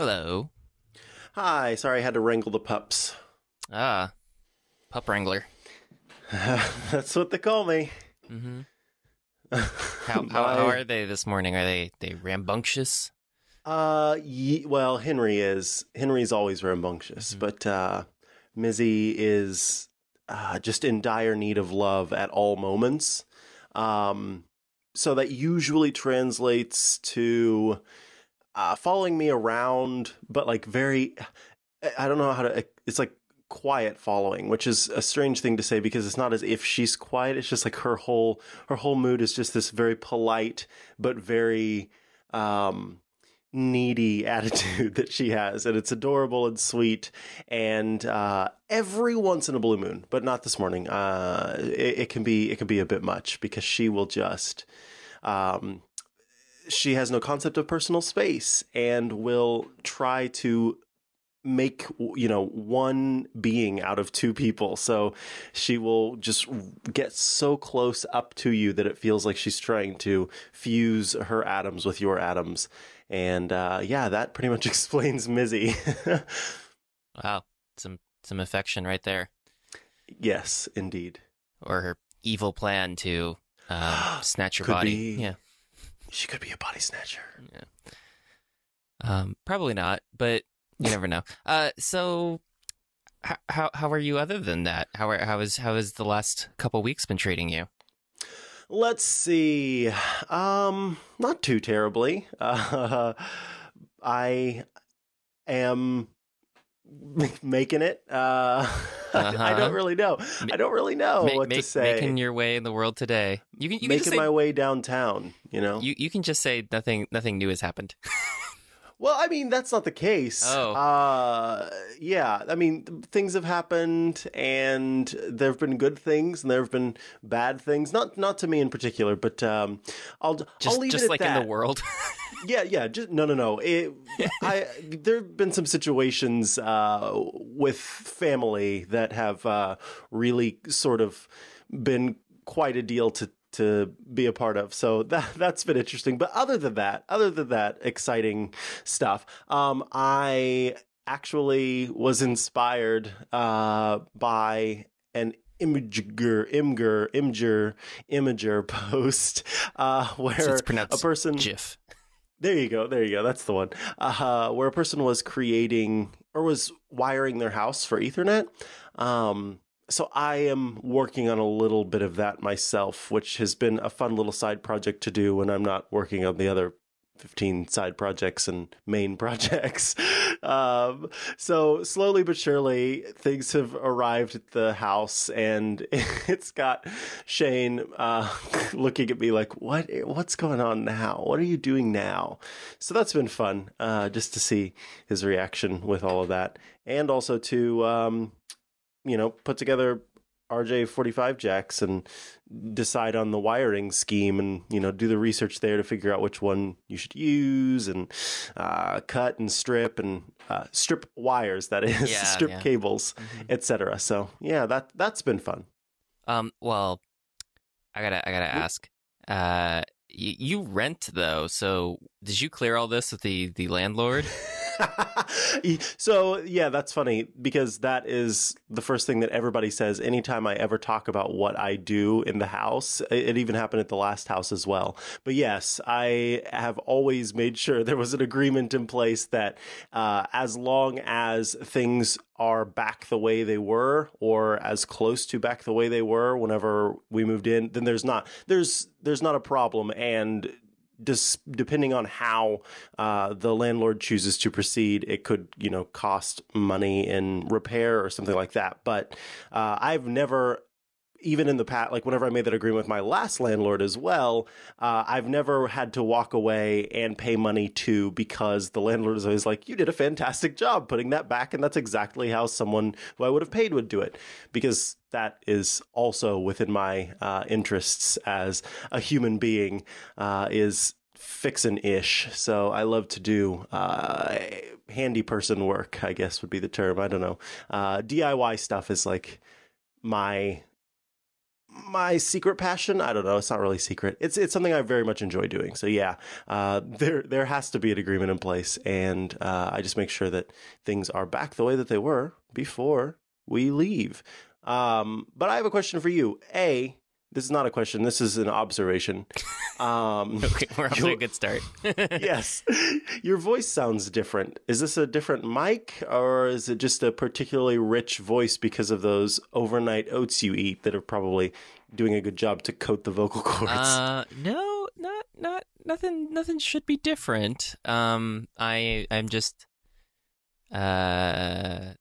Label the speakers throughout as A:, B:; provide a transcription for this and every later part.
A: Hello.
B: Hi, sorry I had to wrangle the pups.
A: Ah, pup wrangler.
B: That's what they call me.
A: Mm-hmm. How, how, how are they this morning? Are they they rambunctious?
B: Uh, ye- well, Henry is. Henry's always rambunctious,
A: Mhm.
B: but uh, Mizzy is uh, just in dire need of love at all moments. Um, so that usually translates to uh, following me around, but like very. I- don't know how to. It's like quiet following, which is a strange thing to say because it's not as if she's quiet. It's just like her whole her whole mood is just this very polite but very um needy attitude that she has and it's adorable and sweet and uh every once in a blue moon but not this morning uh it, it can be it can be a bit much because she will just um she has no concept of personal space and will try to make you know one being out of two people. So she will just get so close up to you that it feels like she's trying to fuse her atoms with your atoms. And uh, yeah that pretty much explains mizzy.
A: Wow, some some affection right there,
B: yes indeed.
A: Or her evil plan to um, snatch your
B: Could
A: body.
B: be.
A: Yeah,
B: she could be a body snatcher Yeah.
A: um, probably not, but you never know. Uh, so. h- How how are you other than that? How are, how is how has the last couple weeks been treating you?
B: Let's see. Um, not too terribly. Uh, I am making it. Uh, I
A: Uh-huh.
B: don't really know. I don't really know
A: Ma-
B: what
A: make-
B: to say.
A: Making your way in the world today. You can you can
B: making
A: just say,
B: my way downtown. You know.
A: you, you can just say nothing nothing new has happened.
B: Well, I mean, that's not the case.
A: Oh.
B: Uh, yeah. I mean, things have happened, and there have been good things, and there have been bad things. Not not to me in particular, but um, I'll
A: Just
B: I'll leave
A: just
B: it at
A: like
B: that.
A: in the world.
B: Yeah, yeah. Just no, no, no. It, I there have been some situations uh, with family that have uh, really sort of been quite a deal to to be a part of. So that that's been interesting. But other than that, other than that exciting stuff, um, I actually was inspired uh, by an imager Imgur Imgur imager post uh, where
A: it's pronounced
B: a person
A: GIF.
B: There you go. There you go. That's the one. Uh, where a person was creating or was wiring their house for Ethernet. Um, so I am working on a little bit of that myself, which has been a fun little side project to do when I'm not working on the other 15 side projects and main projects. Um, so slowly but surely, things have arrived at the house, and it's got Shane uh, looking at me like, "What? What's going on now? What are you doing now?" So that's been fun, uh, just to see his reaction with all of that, and also to um, you know put together RJ45 jacks and decide on the wiring scheme and you know do the research there to figure out which one you should use and uh, cut and strip and uh, strip wires that is
A: Yeah,
B: strip
A: yeah.
B: cables etc so yeah that that's been fun
A: Um. Well, I gotta I gotta
B: Wh-
A: ask. Uh, y- you rent though, so did you clear all this with the the landlord?
B: so yeah, that's funny because that is the first thing that everybody says anytime I ever talk about what I do in the house. It even happened at the last house as well. But yes, I have always made sure there was an agreement in place that uh, as long as things are back the way they were or as close to back the way they were whenever we moved in, then there's not there's there's not a problem and dis- depending on how uh, the landlord chooses to proceed, it could, you know, cost money in repair or something like that. But uh, I've never, even in the past, like whenever I made that agreement with my last landlord as well, uh, I've never had to walk away and pay money to because the landlord is always like, "You did a fantastic job putting that back," and that's exactly how someone who I would have paid would do it because that is also within my uh, interests as a human being uh, is fixin' ish. So I love to do uh, handy person work. I guess would be the term. I don't know. Uh, DIY stuff is like my my secret passion. I don't know. It's not really secret. It's it's something I very much enjoy doing. So yeah, uh, there there has to be an agreement in place, and uh, I just make sure that things are back the way that they were before we leave. Um, but I have a question for you. A, this is not a question. This is an observation. Um,
A: Okay, we're off to a good start.
B: yes, your voice sounds different. Is this a different mic, or is it just a particularly rich voice because of those overnight oats you eat that are probably doing a good job to coat the vocal cords?
A: Uh, no, not not nothing. Nothing should be different. Um, I I'm just, uh,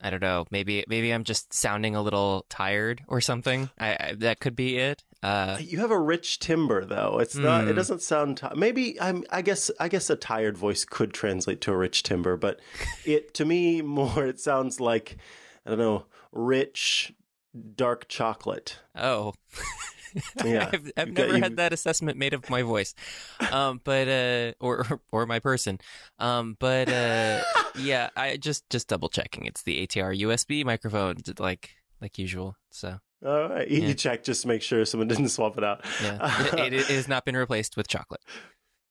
A: I don't know. Maybe maybe I'm just sounding a little tired or something. I, I that could be it. Uh,
B: you have a rich timbre, though. It's not. It
A: Hmm.
B: doesn't sound. Ti- Maybe I'm. I guess. I guess a tired voice could translate to a rich timbre, but it to me more. It sounds like I don't know, rich dark chocolate.
A: oh.
B: Yeah.
A: I've, I've never had that assessment made of my voice, um, but uh, or or- or my person, um, but uh, yeah, I just just double checking. It's the ATR USB microphone, like like usual. So
B: All right, you
A: Yeah.
B: check just to make sure someone didn't swap it out.
A: yeah, it, it, it has not been replaced with chocolate.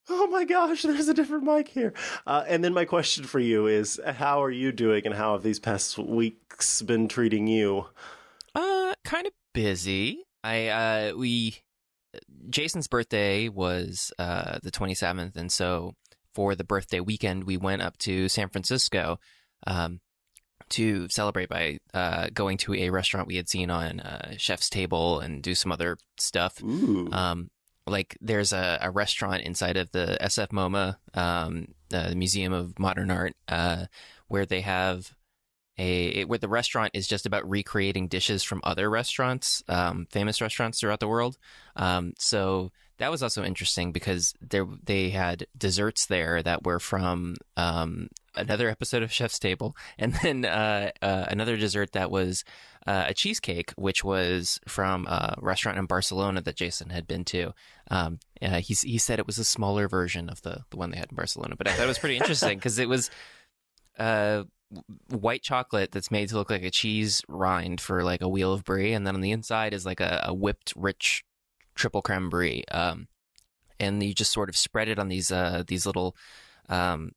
B: Oh my gosh, there's a different mic here. Uh, and then my question for you is how are you doing and how have these past weeks been treating you?
A: Uh, kind of busy. I uh we Jason's birthday was uh the 27th and so for the birthday weekend we went up to San Francisco um to celebrate by uh going to a restaurant we had seen on uh Chef's Table and do some other stuff. Um like there's a, a restaurant inside of the SF MoMA, um, the Museum of Modern Art, uh, where they have a it, where the restaurant is just about recreating dishes from other restaurants, um, famous restaurants throughout the world. Um, so that was also interesting because there they had desserts there that were from um, another episode of Chef's Table, and then uh, uh, another dessert that was uh, a cheesecake, which was from a restaurant in Barcelona that Jason had been to. Um, uh, he he said it was a smaller version of the the one they had in Barcelona, but I thought it was pretty interesting because it was uh white chocolate that's made to look like a cheese rind for like a wheel of brie, and then on the inside is like a, a whipped rich triple creme brie. Um, and you just sort of spread it on these uh these little um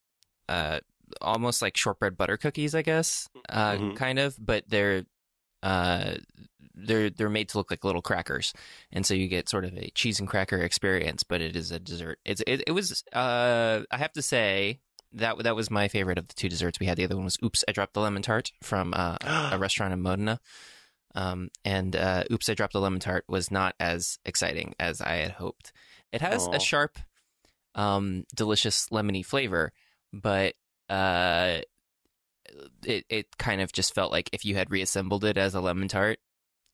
A: uh almost like shortbread butter cookies, I guess, uh,
B: Mhm.
A: kind of, but they're uh they're they're made to look like little crackers, and so you get sort of a cheese and cracker experience, but it is a dessert. It's it, it was uh I have to say that that was my favorite of the two desserts we had. The other one was Oops, I dropped the lemon tart from uh, a restaurant in Modena. Um, and uh, Oops, I dropped the lemon tart was not as exciting as I had hoped. It has
B: Aw.
A: a sharp, um, delicious lemony flavor, but uh, it it kind of just felt like if you had reassembled it as a lemon tart,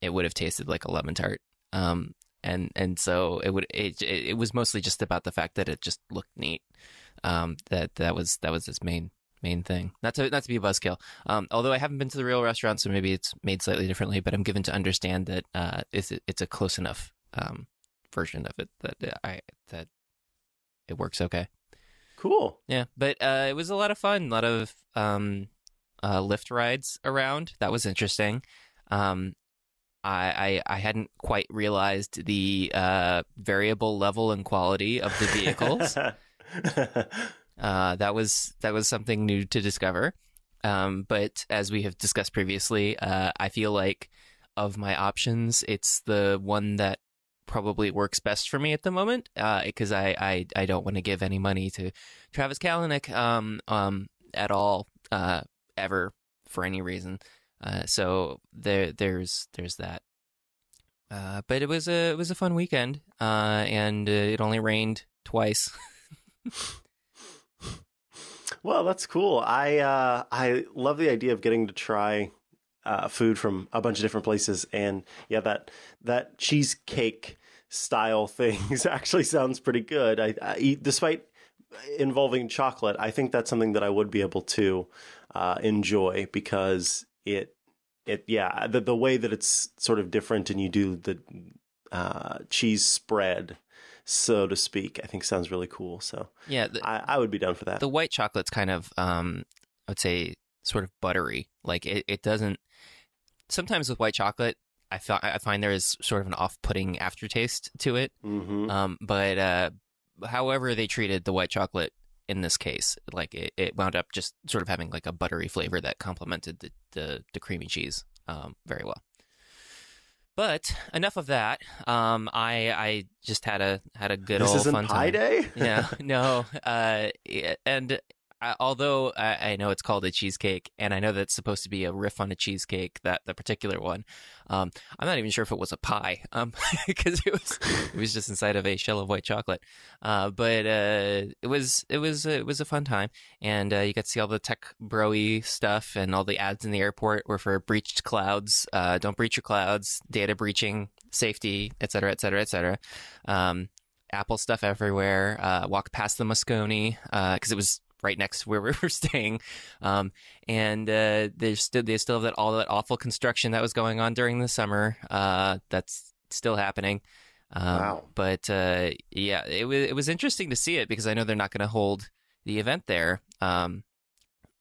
A: it would have tasted like a lemon tart. Um, and and so it would it, it was mostly just about the fact that it just looked neat. Um, that that was that was its main main thing. Not to not to be a buzzkill. Um, although I haven't been to the real restaurant, so maybe it's made slightly differently. But I'm given to understand that uh, it's it's a close enough um version of it that I that it works okay.
B: cool.
A: Yeah, but uh, it was a lot of fun. A lot of um, uh, Lyft rides around. That was interesting. Um, I, I I hadn't quite realized the uh, variable level and quality of the vehicles. uh, that was that was something new to discover. Um, but as we have discussed previously, uh, I feel like of my options, it's the one that probably works best for me at the moment because I, I I don't want to give any money to Travis Kalanick um um at all uh ever for any reason. Uh, so there there's there's that. Uh, but it was a it was a fun weekend. Uh, and uh, it only rained twice.
B: Well, that's cool. I uh, I love the idea of getting to try uh, food from a bunch of different places, and yeah, that that cheesecake style things actually sounds pretty good. I, I eat, despite involving chocolate, I think that's something that I would be able to uh, enjoy because it it yeah the the way that it's sort of different, and you do the uh, cheese spread, so to speak. I think sounds really cool. So
A: Yeah, the,
B: I, I would be down for that.
A: the white chocolate's kind of um I would say sort of buttery. Like it, it doesn't sometimes with white chocolate I I find there is sort of an off-putting aftertaste to it.
B: hmm
A: Um, but uh, however they treated the white chocolate in this case, like it, it wound up just sort of having like a buttery flavor that complemented the the, the creamy cheese um, very well. But enough of that. Um, I I just had a had a good
B: this
A: old
B: isn't
A: fun time.
B: Day.
A: yeah, no. Uh, and uh, although I, I know it's called a cheesecake, and I know that's supposed to be a riff on a cheesecake, that the particular one, um, I'm not even sure if it was a pie, um, because it was it was just inside of a shell of white chocolate. Uh, but uh, it was it was it was a fun time, and uh, you got to see all the tech broy stuff, and all the ads in the airport were for breached clouds. Uh, don't breach your clouds, data breaching, safety, et cetera, et cetera, et cetera. Um, Apple stuff everywhere. Uh, walk past the Moscone because it was right next to where we were staying, um, and uh, they still they still have that all that awful construction that was going on during the summer. Uh, that's still happening. Um,
B: Wow.
A: But uh, yeah, it was it was interesting to see it because I know they're not going to hold the event there um,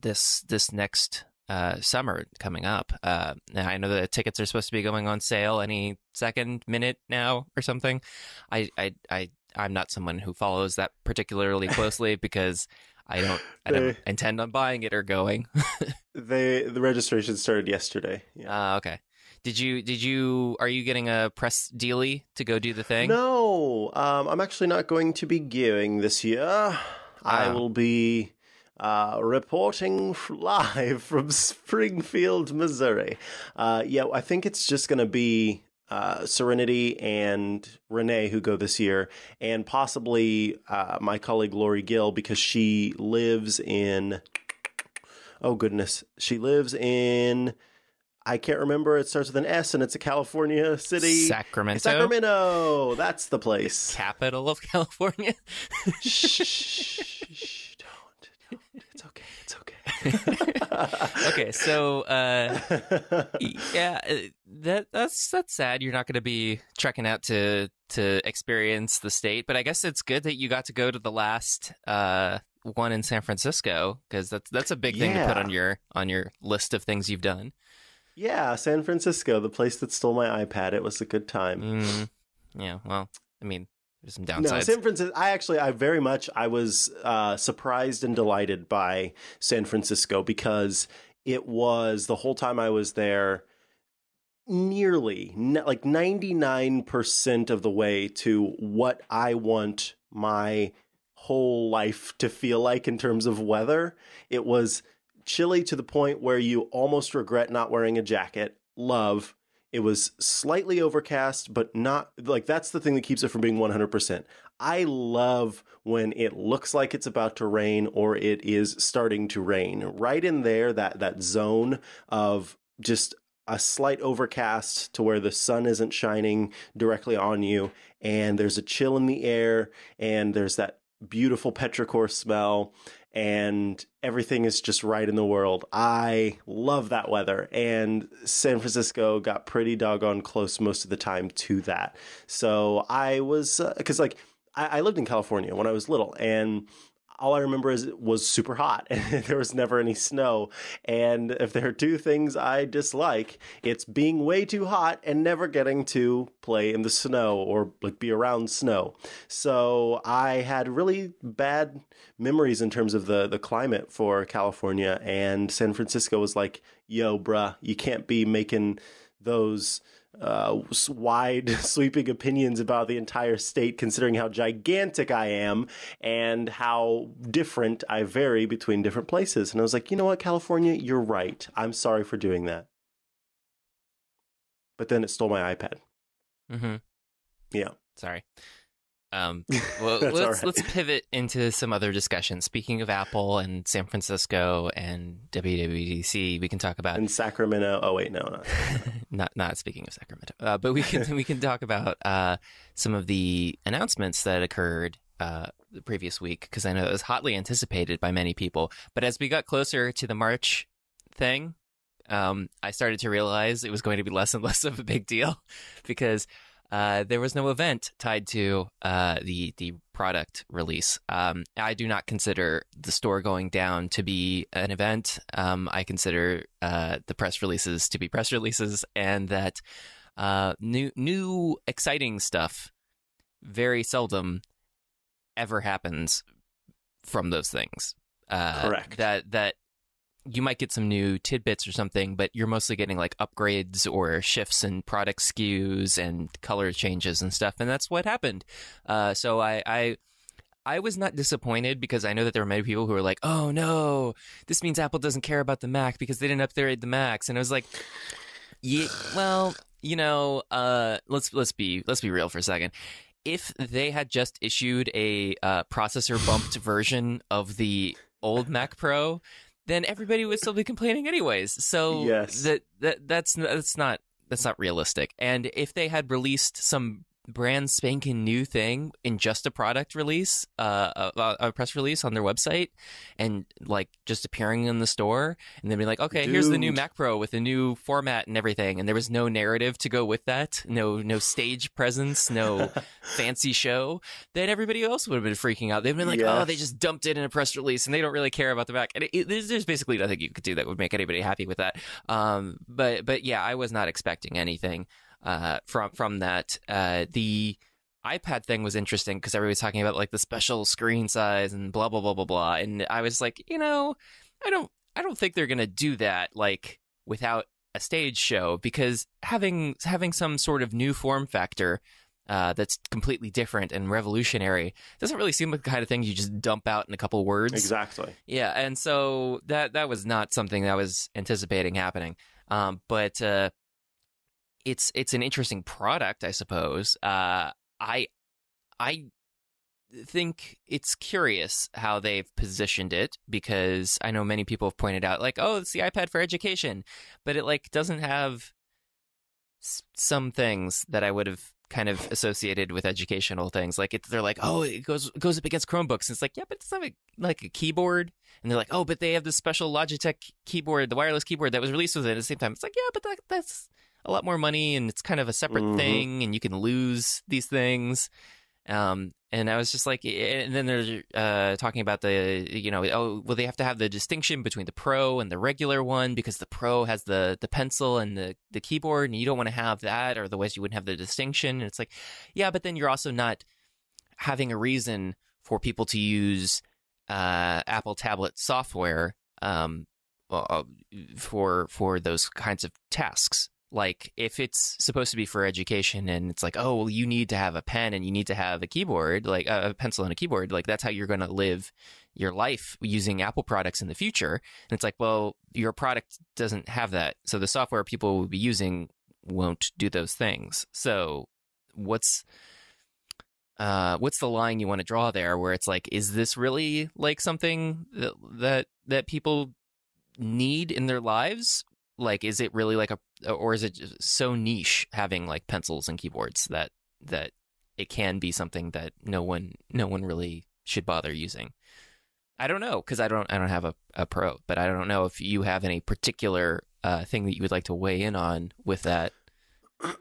A: this this next uh, summer coming up. Uh, and I know the tickets are supposed to be going on sale any second minute now or something. I I I I'm not someone who follows that particularly closely because I don't I don't intend on buying it or going.
B: They the registration started yesterday. Yeah.
A: Uh, okay. Did you did you are you getting a press dealy to go do the thing?
B: No, um, I'm actually not going to be gearing this year. I
A: Ah.
B: will be uh, reporting live from Springfield, Missouri. Uh, yeah, I think it's just going to be uh, Serenity and Rene who go this year, and possibly uh, my colleague Lory Gil because she lives in. Oh goodness, she lives in. I can't remember. It starts with an S, and it's a California city.
A: Sacramento,
B: Sacramento. That's the place.
A: capital of California.
B: shh, don't, don't. It's okay. It's okay.
A: so uh, yeah, uh, that that's that's sad. You're not going to be trekking out to to experience the state, but I guess it's good that you got to go to the last uh, one in San Francisco because that's that's a big thing to put on your on your list of things you've done.
B: yeah, San Francisco, the place that stole my iPad. It was a good time.
A: Mm, yeah, well, I mean, there's some
B: No. San Francisco. I actually, I very much, I was uh, surprised and delighted by San Francisco because it was the whole time I was there, nearly like ninety nine percent of the way to what I want my whole life to feel like in terms of weather. It was chilly to the point where you almost regret not wearing a jacket. Love. It was slightly overcast, but not like that's the thing that keeps it from being 100%. I love when it looks like it's about to rain or it is starting to rain. Right in there, that that zone of just a slight overcast to where the sun isn't shining directly on you and there's a chill in the air and there's that beautiful petrichor smell and everything is just right in the world. I love that weather, and San Francisco got pretty doggone close most of the time to that. So I was uh, because like I, I lived in California when I was little, and all I remember is it was super hot and there was never any snow. And if there are two things I dislike, it's being way too hot and never getting to play in the snow or like be around snow. So I had really bad memories in terms of the the climate for California and San Francisco was like, "Yo, bruh, you can't be making those uh, wide sweeping opinions about the entire state, considering how gigantic I am and how different I vary between different places. And I was like, you know what, California, you're right. I'm sorry for doing that. But then it stole my iPad.
A: Mm-hmm.
B: Yeah.
A: Sorry. Um, well, let's
B: right.
A: let's pivot into some other discussion. Speaking of Apple and San Francisco and WWDC, we can talk about
B: And Sacramento. Oh, wait, no, not.
A: not not speaking of Sacramento, uh, but we can we can talk about uh, some of the announcements that occurred uh, the previous week because I know it was hotly anticipated by many people. But as we got closer to the March thing, um, I started to realize it was going to be less and less of a big deal because uh, there was no event tied to uh, the the product release. Um, I do not consider the store going down to be an event. Um, I consider uh, the press releases to be press releases, and that Uh, new new exciting stuff very seldom ever happens from those things. Uh,
B: Correct.
A: That that you might get some new tidbits or something, but you're mostly getting like upgrades or shifts in product SKUs and color changes and stuff, and that's what happened. Uh, so I, I I was not disappointed because I know that there were many people who were like, "Oh no, this means Apple doesn't care about the Mac because they didn't upgrade the Macs," and I was like, "Yeah, well, you know, uh, let's let's be let's be real for a second. If they had just issued a uh, processor bumped version of the old Mac Pro, then everybody would still be complaining anyways. So
B: Yes.
A: that that that's that's not that's not realistic. And if they had released some brand spanking new thing in just a product release, uh, a, a press release on their website, and like just appearing in the store, and they'd be like, "Okay, here's the new
B: Dude.
A: Mac Pro with a new format and everything," and there was no narrative to go with that, no no stage presence, no fancy show, then everybody else would have been freaking out. They've been like, "Oh, they just dumped it in a press release, and they don't really care about the Mac." And it, it, there's, there's basically nothing you could do that would make anybody happy with that. Um, but but yeah, I was not expecting anything uh, from from that. Uh, the iPad thing was interesting because everybody was talking about like the special screen size and blah blah blah blah blah, and I was like, you know, I don't I don't think they're gonna do that like without a stage show because having having some sort of new form factor. Uh, that's completely different and revolutionary. Doesn't really seem like the kind of thing you just dump out in a couple words.
B: Exactly.
A: Yeah, and so that that was not something that I was anticipating happening. Um, but uh, it's it's an interesting product, I suppose. Uh, I I think it's curious how they've positioned it because I know many people have pointed out like, oh, it's the iPad for education, but it like doesn't have s- some things that I would have kind of associated with educational things. Like it, they're like, oh, it goes goes up against Chromebooks. It's like, yeah, but it's not a, like a keyboard. And they're like, oh, but they have this special Logitech keyboard, the wireless keyboard that was released with it at the same time. It's like, yeah, but that, that's a lot more money, and it's kind of a separate
B: Mhm.
A: thing, and you can lose these things. Um, and I was just like, and then they're uh, talking about the, you know, oh, well, they have to have the distinction between the Pro and the regular one because the Pro has the the pencil and the the keyboard, and you don't want to have that, or otherwise you wouldn't have the distinction. And it's like, yeah, but then you're also not having a reason for people to use uh, Apple tablet software um, uh, for for those kinds of tasks. Like if it's supposed to be for education, and it's like, oh, well, you need to have a pen and you need to have a keyboard, like uh, a pencil and a keyboard. Like that's how you're going to live your life using Apple products in the future. And it's like, well, your product doesn't have that, so the software people will be using won't do those things. So what's uh, what's the line you want to draw there where it's like is this really like something that that, that people need in their lives like is it really like a or is it so niche having like pencils and keyboards that that it can be something that no one no one really should bother using? I don't know because i don't i don't have a, a pro but i don't know if you have any particular uh, thing that you would like to weigh in on with that.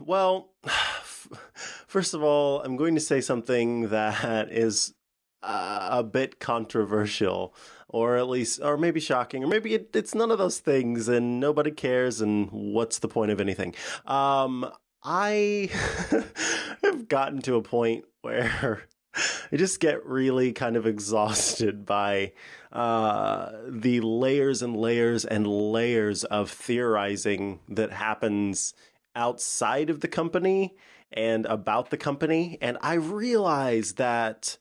B: Well, first of all, I'm going to say something that is uh, a bit controversial, or at least, or maybe shocking, or maybe it, it's none of those things, and nobody cares. And what's the point of anything? Um, I have gotten to a point where I just get really kind of exhausted by uh, the layers and layers and layers of theorizing that happens outside of the company and about the company. And I realize that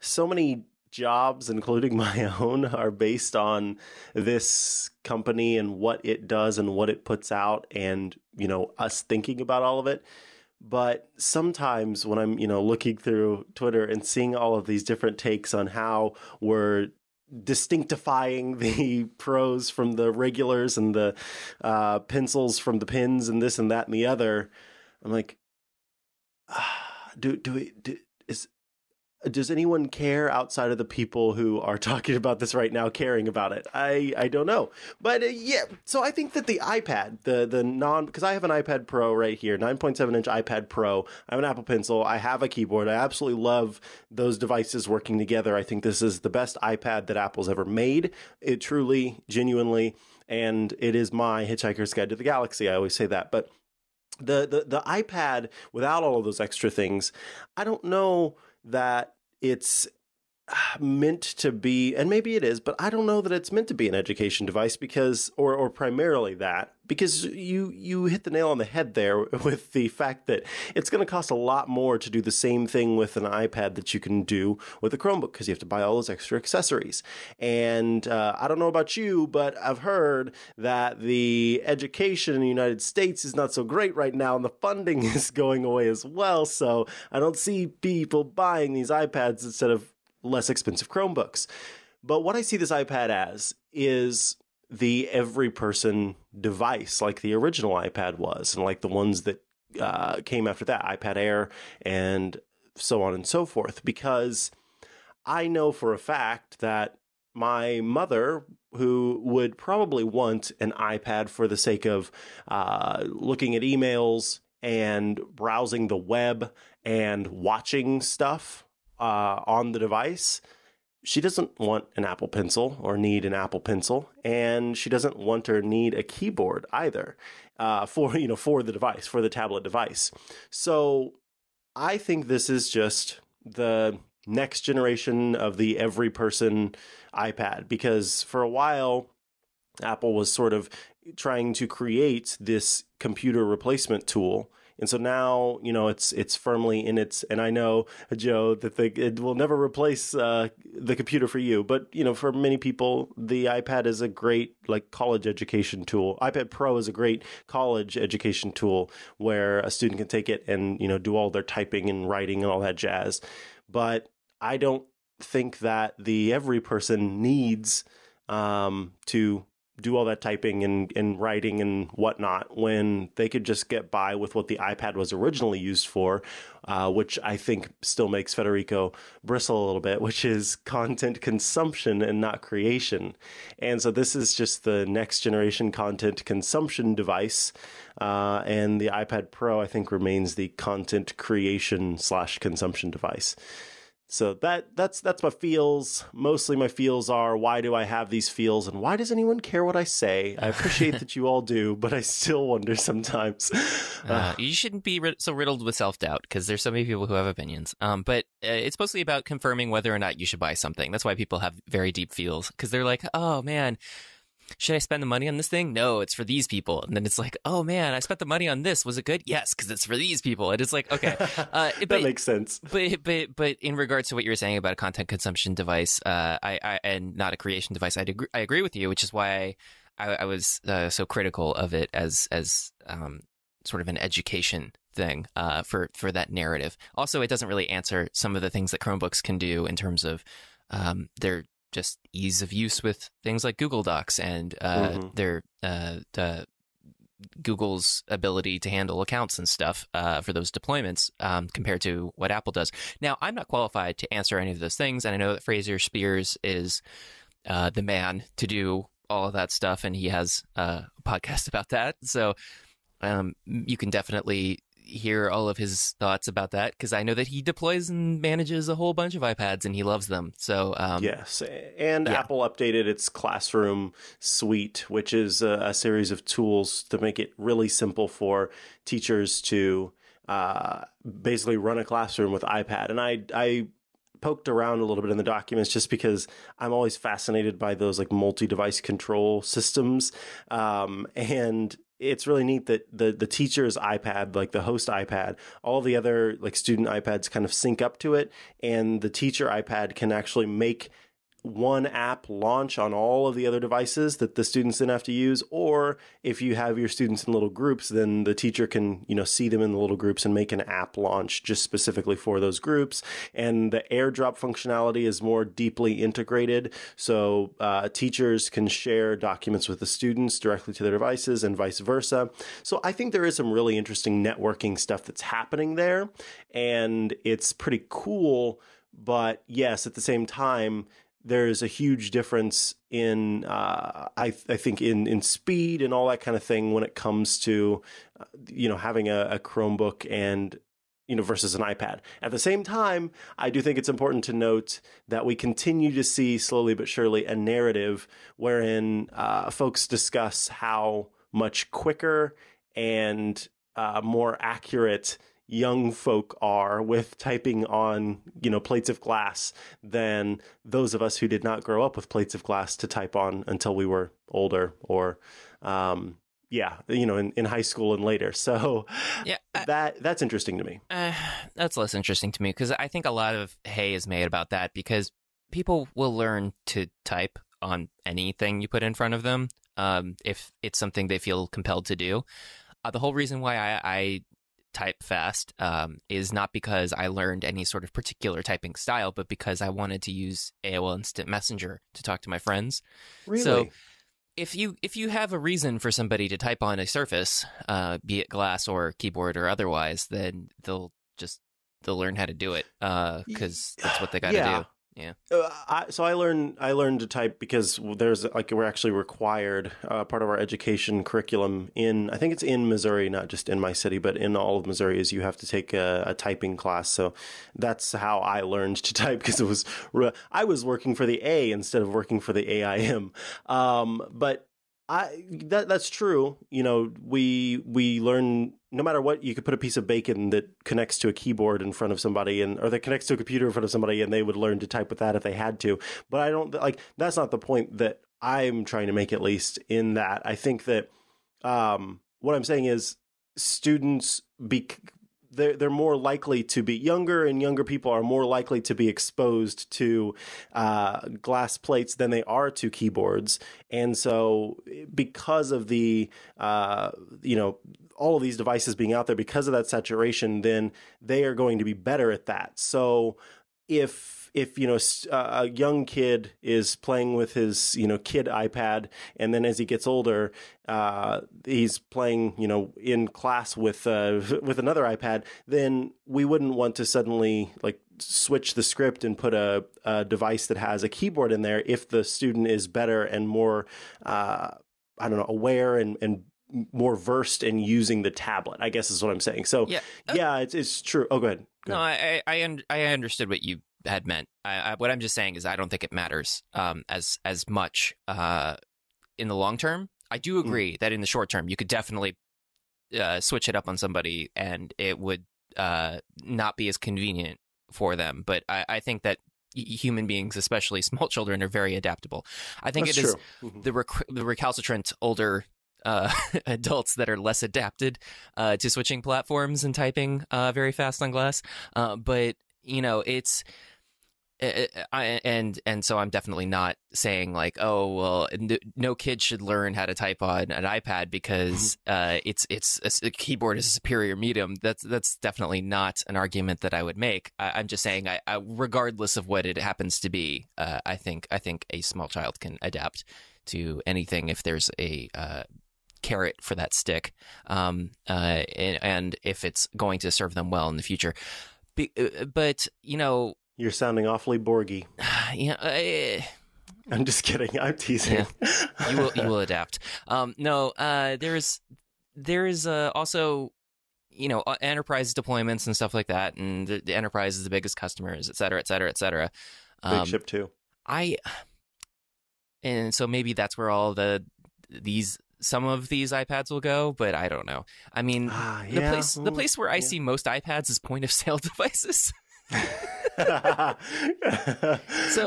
B: so many jobs, including my own, are based on this company and what it does and what it puts out and, you know, us thinking about all of it. But sometimes when I'm, you know, looking through Twitter and seeing all of these different takes on how we're distinctifying the pros from the regulars and the uh, pencils from the pins and this and that and the other, I'm like, ah, do do we do, is does anyone care outside of the people who are talking about this right now caring about it? I i don't know. But uh, yeah so i think that the ipad the the non because i have an ipad pro right here 9.7 inch ipad pro. I have an apple pencil. I have a keyboard. I absolutely love those devices working together. I think this is the best ipad that apple's ever made. It truly genuinely and it is my hitchhiker's guide to the galaxy. I always say that. But the, the the iPad without all of those extra things, I don't know that it's ah, meant to be and maybe it is but i don't know that it's meant to be an education device because or or primarily that because you you hit the nail on the head there with the fact that it's going to cost a lot more to do the same thing with an ipad that you can do with a chromebook because you have to buy all those extra accessories and uh, i don't know about you but i've heard that the education in the united states is not so great right now and the funding is going away as well so i don't see people buying these ipads instead of less expensive Chromebooks. But what I see this iPad as is the every person device, like the original iPad was, and like the ones that uh, came after that, iPad Air, and so on and so forth. Because I know for a fact that my mother, who would probably want an iPad for the sake of uh, looking at emails and browsing the web and watching stuff uh, on the device, she doesn't want an Apple Pencil or need an Apple Pencil, and she doesn't want or need a keyboard either uh, for you know for the device for the tablet device. So I think this is just the next generation of the every person iPad because for a while Apple was sort of trying to create this computer replacement tool and so now, you know, it's it's firmly in its. And I know, Joe, that the, it will never replace uh, the computer for you. But you know, for many people, the iPad is a great like college education tool. iPad Pro is a great college education tool where a student can take it and you know do all their typing and writing and all that jazz. But I don't think that the every person needs um, to do all that typing and, and writing and whatnot when they could just get by with what the iPad was originally used for, uh, which I think still makes Federico bristle a little bit, which is content consumption and not creation. And so this is just the next generation content consumption device. Uh, and the iPad Pro, I think, remains the content creation slash consumption device. So that that's that's my feels. Mostly my feels are why do I have these feels and why does anyone care what I say? I appreciate that you all do, but I still wonder sometimes.
A: Uh, you shouldn't be so riddled with self doubt because there's so many people who have opinions. Um, but uh, it's mostly about confirming whether or not you should buy something. That's why people have very deep feels because they're like, oh man should I spend the money on this thing? No, it's for these people. And then it's like, oh man, I spent the money on this. Was it good? Yes, because it's for these people. And it's like, okay,
B: uh, that but, makes sense.
A: But but but in regards to what you were saying about a content consumption device, uh, I, I and not a creation device, I agree, I agree with you, which is why I, I was uh, so critical of it as as um, sort of an education thing uh, for for that narrative. Also, it doesn't really answer some of the things that Chromebooks can do in terms of um, their just ease of use with things like Google Docs and uh, mm-hmm. their uh, the Google's ability to handle accounts and stuff uh, for those deployments um, compared to what Apple does. Now, I'm not qualified to answer any of those things, and I know that Fraser Speirs is uh, the man to do all of that stuff, and he has a podcast about that. So um, you can definitely hear all of his thoughts about that because I know that he deploys and manages a whole bunch of iPads and he loves them. So um,
B: yes, and yeah. Apple updated its Classroom suite, which is a, a, series of tools to make it really simple for teachers to uh, basically run a classroom with iPad. And I I poked around a little bit in the documents just because I'm always fascinated by those like multi-device control systems. Um, and it's really neat that the the teacher's iPad, like the host iPad, all the other like student iPads kind of sync up to it, and the teacher iPad can actually make one app launch on all of the other devices that the students then have to use or if you have your students in little groups then the teacher can you know see them in the little groups and make an app launch just specifically for those groups. And the airdrop functionality is more deeply integrated. So uh, teachers can share documents with the students directly to their devices and vice versa. So i think there is some really interesting networking stuff that's happening there and it's pretty cool. But yes at the same time there's a huge difference in uh, I, I think in in speed and all that kind of thing when it comes to uh, you know having a, a, Chromebook and you know versus an iPad. At the same time, I do think it's important to note that we continue to see slowly but surely a narrative wherein uh, folks discuss how much quicker and uh, more accurate young folk are with typing on you know plates of glass than those of us who did not grow up with plates of glass to type on until we were older or um, yeah you know in, in high school and later so
A: Yeah, I-
B: that that's interesting to me
A: Uh, that's less interesting to me because I think a lot of hay is made about that because people will learn to type on anything you put in front of them um, if it's something they feel compelled to do. Uh, the whole reason why I, I type fast um, is not because I learned any sort of particular typing style, but because I wanted to use AOL Instant Messenger to talk to my friends
B: really
A: So- if you if you have a reason for somebody to type on a surface, uh, be it glass or keyboard or otherwise, then they'll just they'll learn how to do it because that's what they got to
B: Yeah.
A: do.
B: Uh, I, so I learned I learned to type because there's like we're actually required uh, part of our education curriculum in I think it's in Missouri, not just in my city, but in all of Missouri is you have to take a, a typing class. So that's how I learned to type because it was I was working for the A instead of working for the AIM. Um, but I that that's true. You know, we we learn no matter what. You could put a piece of bacon that connects to a keyboard in front of somebody, and or that connects to a computer in front of somebody, and they would learn to type with that if they had to. But I don't like that's not the point that I'm trying to make. At least in that, I think that um, what I'm saying is students be they're they're more likely to be younger and younger people are more likely to be exposed to uh, glass plates than they are to keyboards. And so because of the uh, you know all of these devices being out there because of that saturation then they are going to be better at that. So if if you know a young kid is playing with his you know kid iPad and then as he gets older uh, he's playing you know in class with uh, with another iPad then we wouldn't want to suddenly like switch the script and put a, a device that has a keyboard in there if the student is better and more uh, I don't know aware and and more versed in using the tablet I guess is what I'm saying so
A: Yeah.
B: yeah it's it's true oh go ahead Go
A: No,
B: ahead.
A: I I, I understood what you had meant. I, I, what I'm just saying is I don't think it matters um, as as much uh, in the long term. I do agree that in the short term you could definitely uh, switch it up on somebody and it would uh, not be as convenient for them. But I, I think that human beings, especially small children, are very adaptable. I think
B: That's
A: it is.
B: Mhm.
A: the rec- the recalcitrant older uh, adults that are less adapted uh, to switching platforms and typing uh, very fast on glass. Uh, but you know, it's. Uh, I, and and so I'm definitely not saying like oh well no kid should learn how to type on an iPad because uh, it's it's a, a keyboard is a superior medium. That's that's definitely not an argument that I would make. I, I'm just saying I, I regardless of what it happens to be uh, I think I think a small child can adapt to anything if there's a uh, carrot for that stick, um, uh, and, and if it's going to serve them well in the future. Be, uh, but you know,
B: You're sounding awfully Borgy.
A: know, uh,
B: I'm just kidding. I'm teasing.
A: you will you will adapt. Um, no, uh, there's there's uh, also you know uh, enterprise deployments and stuff like that, and the, the enterprise is the biggest customers, et cetera, et cetera, et cetera.
B: Big
A: Um,
B: ship too.
A: I and so maybe that's where all the these some of these iPads will go, but I don't know. I mean,
B: Ah,
A: the place the place where I
B: yeah.
A: see most iPads is point of sale devices. So-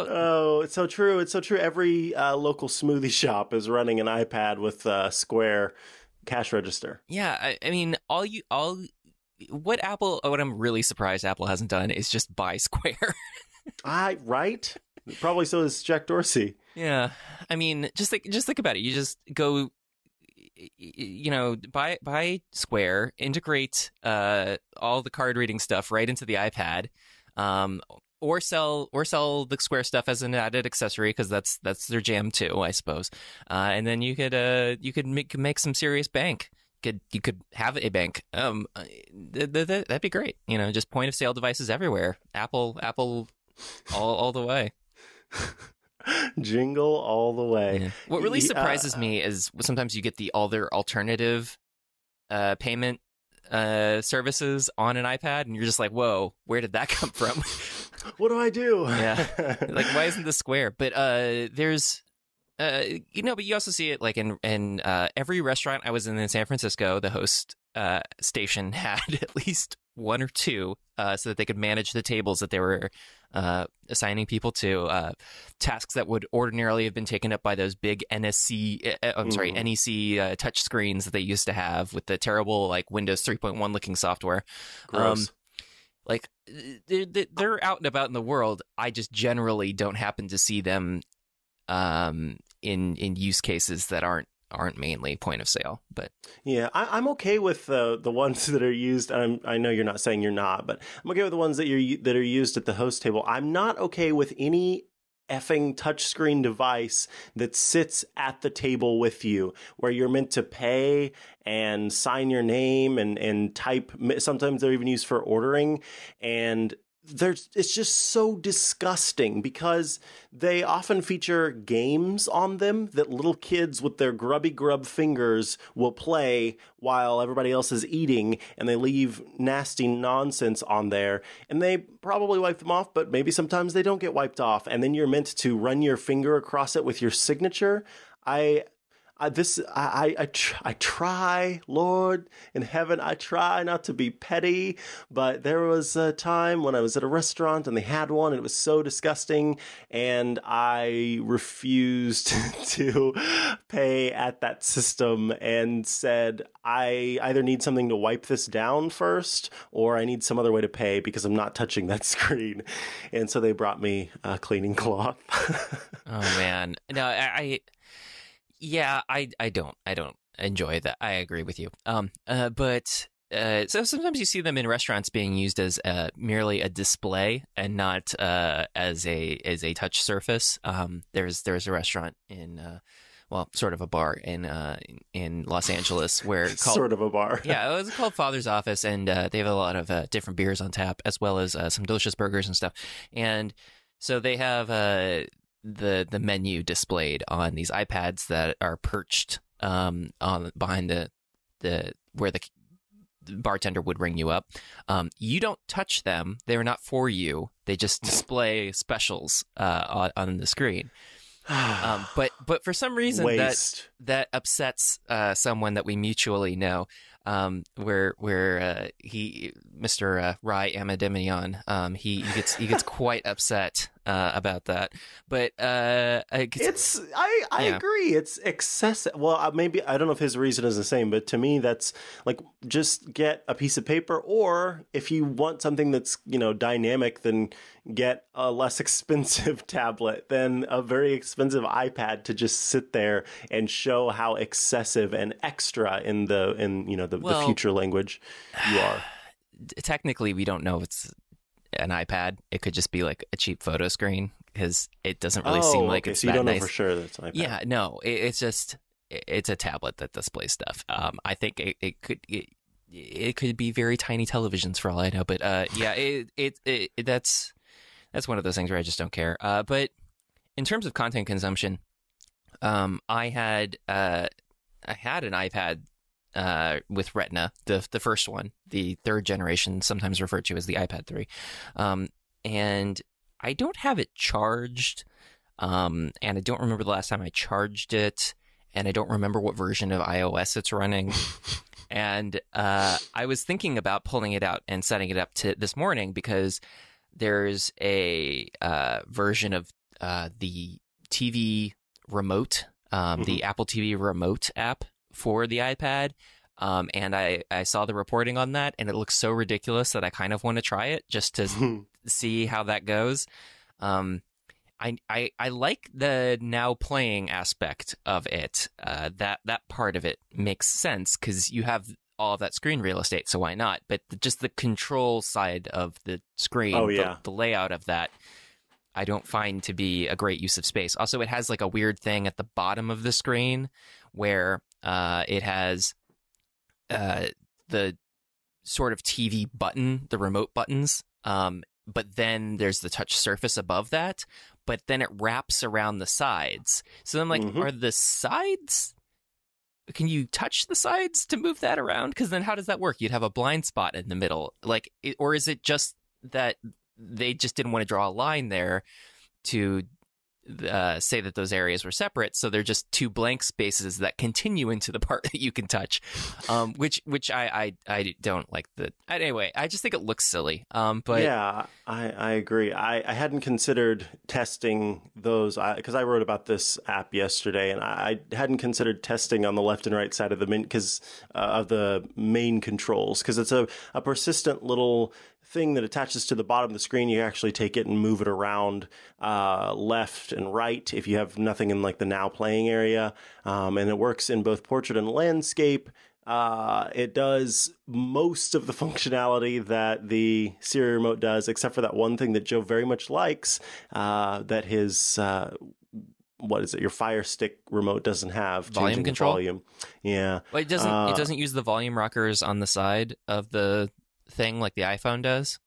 B: oh, it's so true. It's so true. Every uh, local smoothie shop is running an iPad with uh, Square cash register.
A: yeah, I, I mean, all you all what Apple what I'm really surprised Apple hasn't done is just buy Square.
B: I right? Probably so is Jack Dorsey.
A: yeah, I mean, just think just think about it. You just go you know, buy buy Square, integrate uh, all the card reading stuff right into the iPad, um, or sell or sell the Square stuff as an added accessory because that's that's their jam too, I suppose. Uh, and then you could uh, you could make make some serious bank. Could you could have a bank? Um, uh, th- th- th- that'd be great. You know, just point of sale devices everywhere. Apple, Apple, all all the way.
B: Jingle all the way.
A: Yeah. What really
B: Yeah.
A: surprises me is sometimes you get the other alternative uh, payment uh, services on an iPad, and you're just like, "Whoa, where did that come from?"
B: What do I do?
A: Yeah. like, why isn't this Square? But uh, there's, uh, you know, but you also see it like in in uh, every restaurant I was in in San Francisco. The host uh, station had at least one or two, uh, so that they could manage the tables that they were uh, assigning people to. Uh, tasks that would ordinarily have been taken up by those big NSC, uh, I'm sorry,
B: Mhm.
A: NEC uh, touch screens that they used to have with the terrible like Windows 3.1 looking software.
B: Gross.
A: Like they're, they're out and about in the world. I just generally don't happen to see them um, in in use cases that aren't aren't mainly point of sale. But
B: Yeah, I, I'm okay with the the ones that are used. I'm, I know you're not saying you're not, but I'm okay with the ones that you're that are used at the host table. I'm not okay with any effing touchscreen device that sits at the table with you, where you're meant to pay and sign your name and and type. Sometimes they're even used for ordering, and there's it's just so disgusting because they often feature games on them that little kids with their grubby grub fingers will play while everybody else is eating and they leave nasty nonsense on there. And they probably wipe them off but maybe sometimes they don't get wiped off. And then you're meant to run your finger across it with your signature. I I, this I I I, tr- I try, Lord in heaven, I try not to be petty, but there was a time when I was at a restaurant and they had one, and it was so disgusting, and I refused to pay at that system and said I either need something to wipe this down first, or I need some other way to pay because I'm not touching that screen, and so they brought me a cleaning cloth.
A: oh man, no, I, I yeah, I I don't I don't enjoy that. I agree with you. Um, uh, but uh, so sometimes you see them in restaurants being used as uh, merely a display and not uh, as a as a touch surface. Um, there's there's a restaurant in uh, well, sort of a bar in uh, in Los Angeles where called,
B: sort of a bar.
A: yeah, it was called Father's Office, and uh, they have a lot of uh, different beers on tap as well as uh, some delicious burgers and stuff. And so they have uh, the the menu displayed on these iPads that are perched um, on behind the the where the bartender would ring you up. Um, you don't touch them; they're not for you. They just display specials uh, on, on the screen. Um, but but for some reason
B: Waste.
A: that that upsets uh, someone that we mutually know. Um, where where uh, he Mr. Uh, Rai Amadimian, um, he, he gets he gets quite upset uh, about that. But uh,
B: it's I I yeah. agree. It's excessive. Well, uh, maybe I don't know if his reason is the same, but to me, that's like just get a piece of paper, or if you want something that's you know dynamic, then get a less expensive tablet than a very expensive iPad to just sit there and show how excessive and extra in the in you know the,
A: well,
B: the future language you are.
A: Technically, we don't know it's an iPad. It could just be like a cheap photo screen because it doesn't really
B: oh,
A: seem like
B: okay.
A: it's
B: so you don't
A: nice.
B: know for sure that's an iPad.
A: Yeah, no, it, it's just it's a tablet that displays stuff. Um, I think it, it could. It, it could be very tiny televisions for all I know, but uh, yeah, it, it, it that's that's one of those things where I just don't care. Uh, but in terms of content consumption, um, I had uh, I had an iPad uh, with Retina, the the first one, the third generation, sometimes referred to as the iPad three, um, and I don't have it charged, um, and I don't remember the last time I charged it, and I don't remember what version of iOS it's running. and uh, I was thinking about pulling it out and setting it up to this morning because there's a uh, version of uh, the TV remote, um, mm-hmm. the Apple TV remote app for the iPad. Um, and I, I saw the reporting on that, and it looks so ridiculous that I kind of want to try it just to see how that goes. Um, I, I I like the now playing aspect of it. Uh, that that part of it makes sense because you have all of that screen real estate, so why not? But the, just the control side of the screen,
B: oh, yeah.
A: the, the layout of that, I don't find to be a great use of space. Also, it has like a weird thing at the bottom of the screen where uh, it has uh, the sort of TV button, the remote buttons, um, but then there's the touch surface above that, but then it wraps around the sides. So I'm like,
B: Mhm.
A: are the sides? Can you touch the sides to move that around? Because then how does that work? You'd have a blind spot in the middle, like, or is it just that they just didn't want to draw a line there to uh, say that those areas were separate, so they're just two blank spaces that continue into the part that you can touch, um, which which I, I I don't like the anyway. I just think it looks silly. Um, but
B: yeah, I, I agree. I, I hadn't considered testing those because I, I, wrote about this app yesterday, and I, I hadn't considered testing on the left and right side of the min because uh, of the main controls because it's a, a persistent little thing that attaches to the bottom of the screen. You actually take it and move it around uh, left and right if you have nothing in like the now playing area, um, and it works in both portrait and landscape. Uh, it does most of the functionality that the Siri remote does, except for that one thing that Joe very much likes, uh, that his uh, what is it? Your Fire Stick remote doesn't have
A: volume control.
B: Volume, yeah.
A: Well, it doesn't. Uh, it doesn't use the volume rockers on the side of the thing like the iPhone does.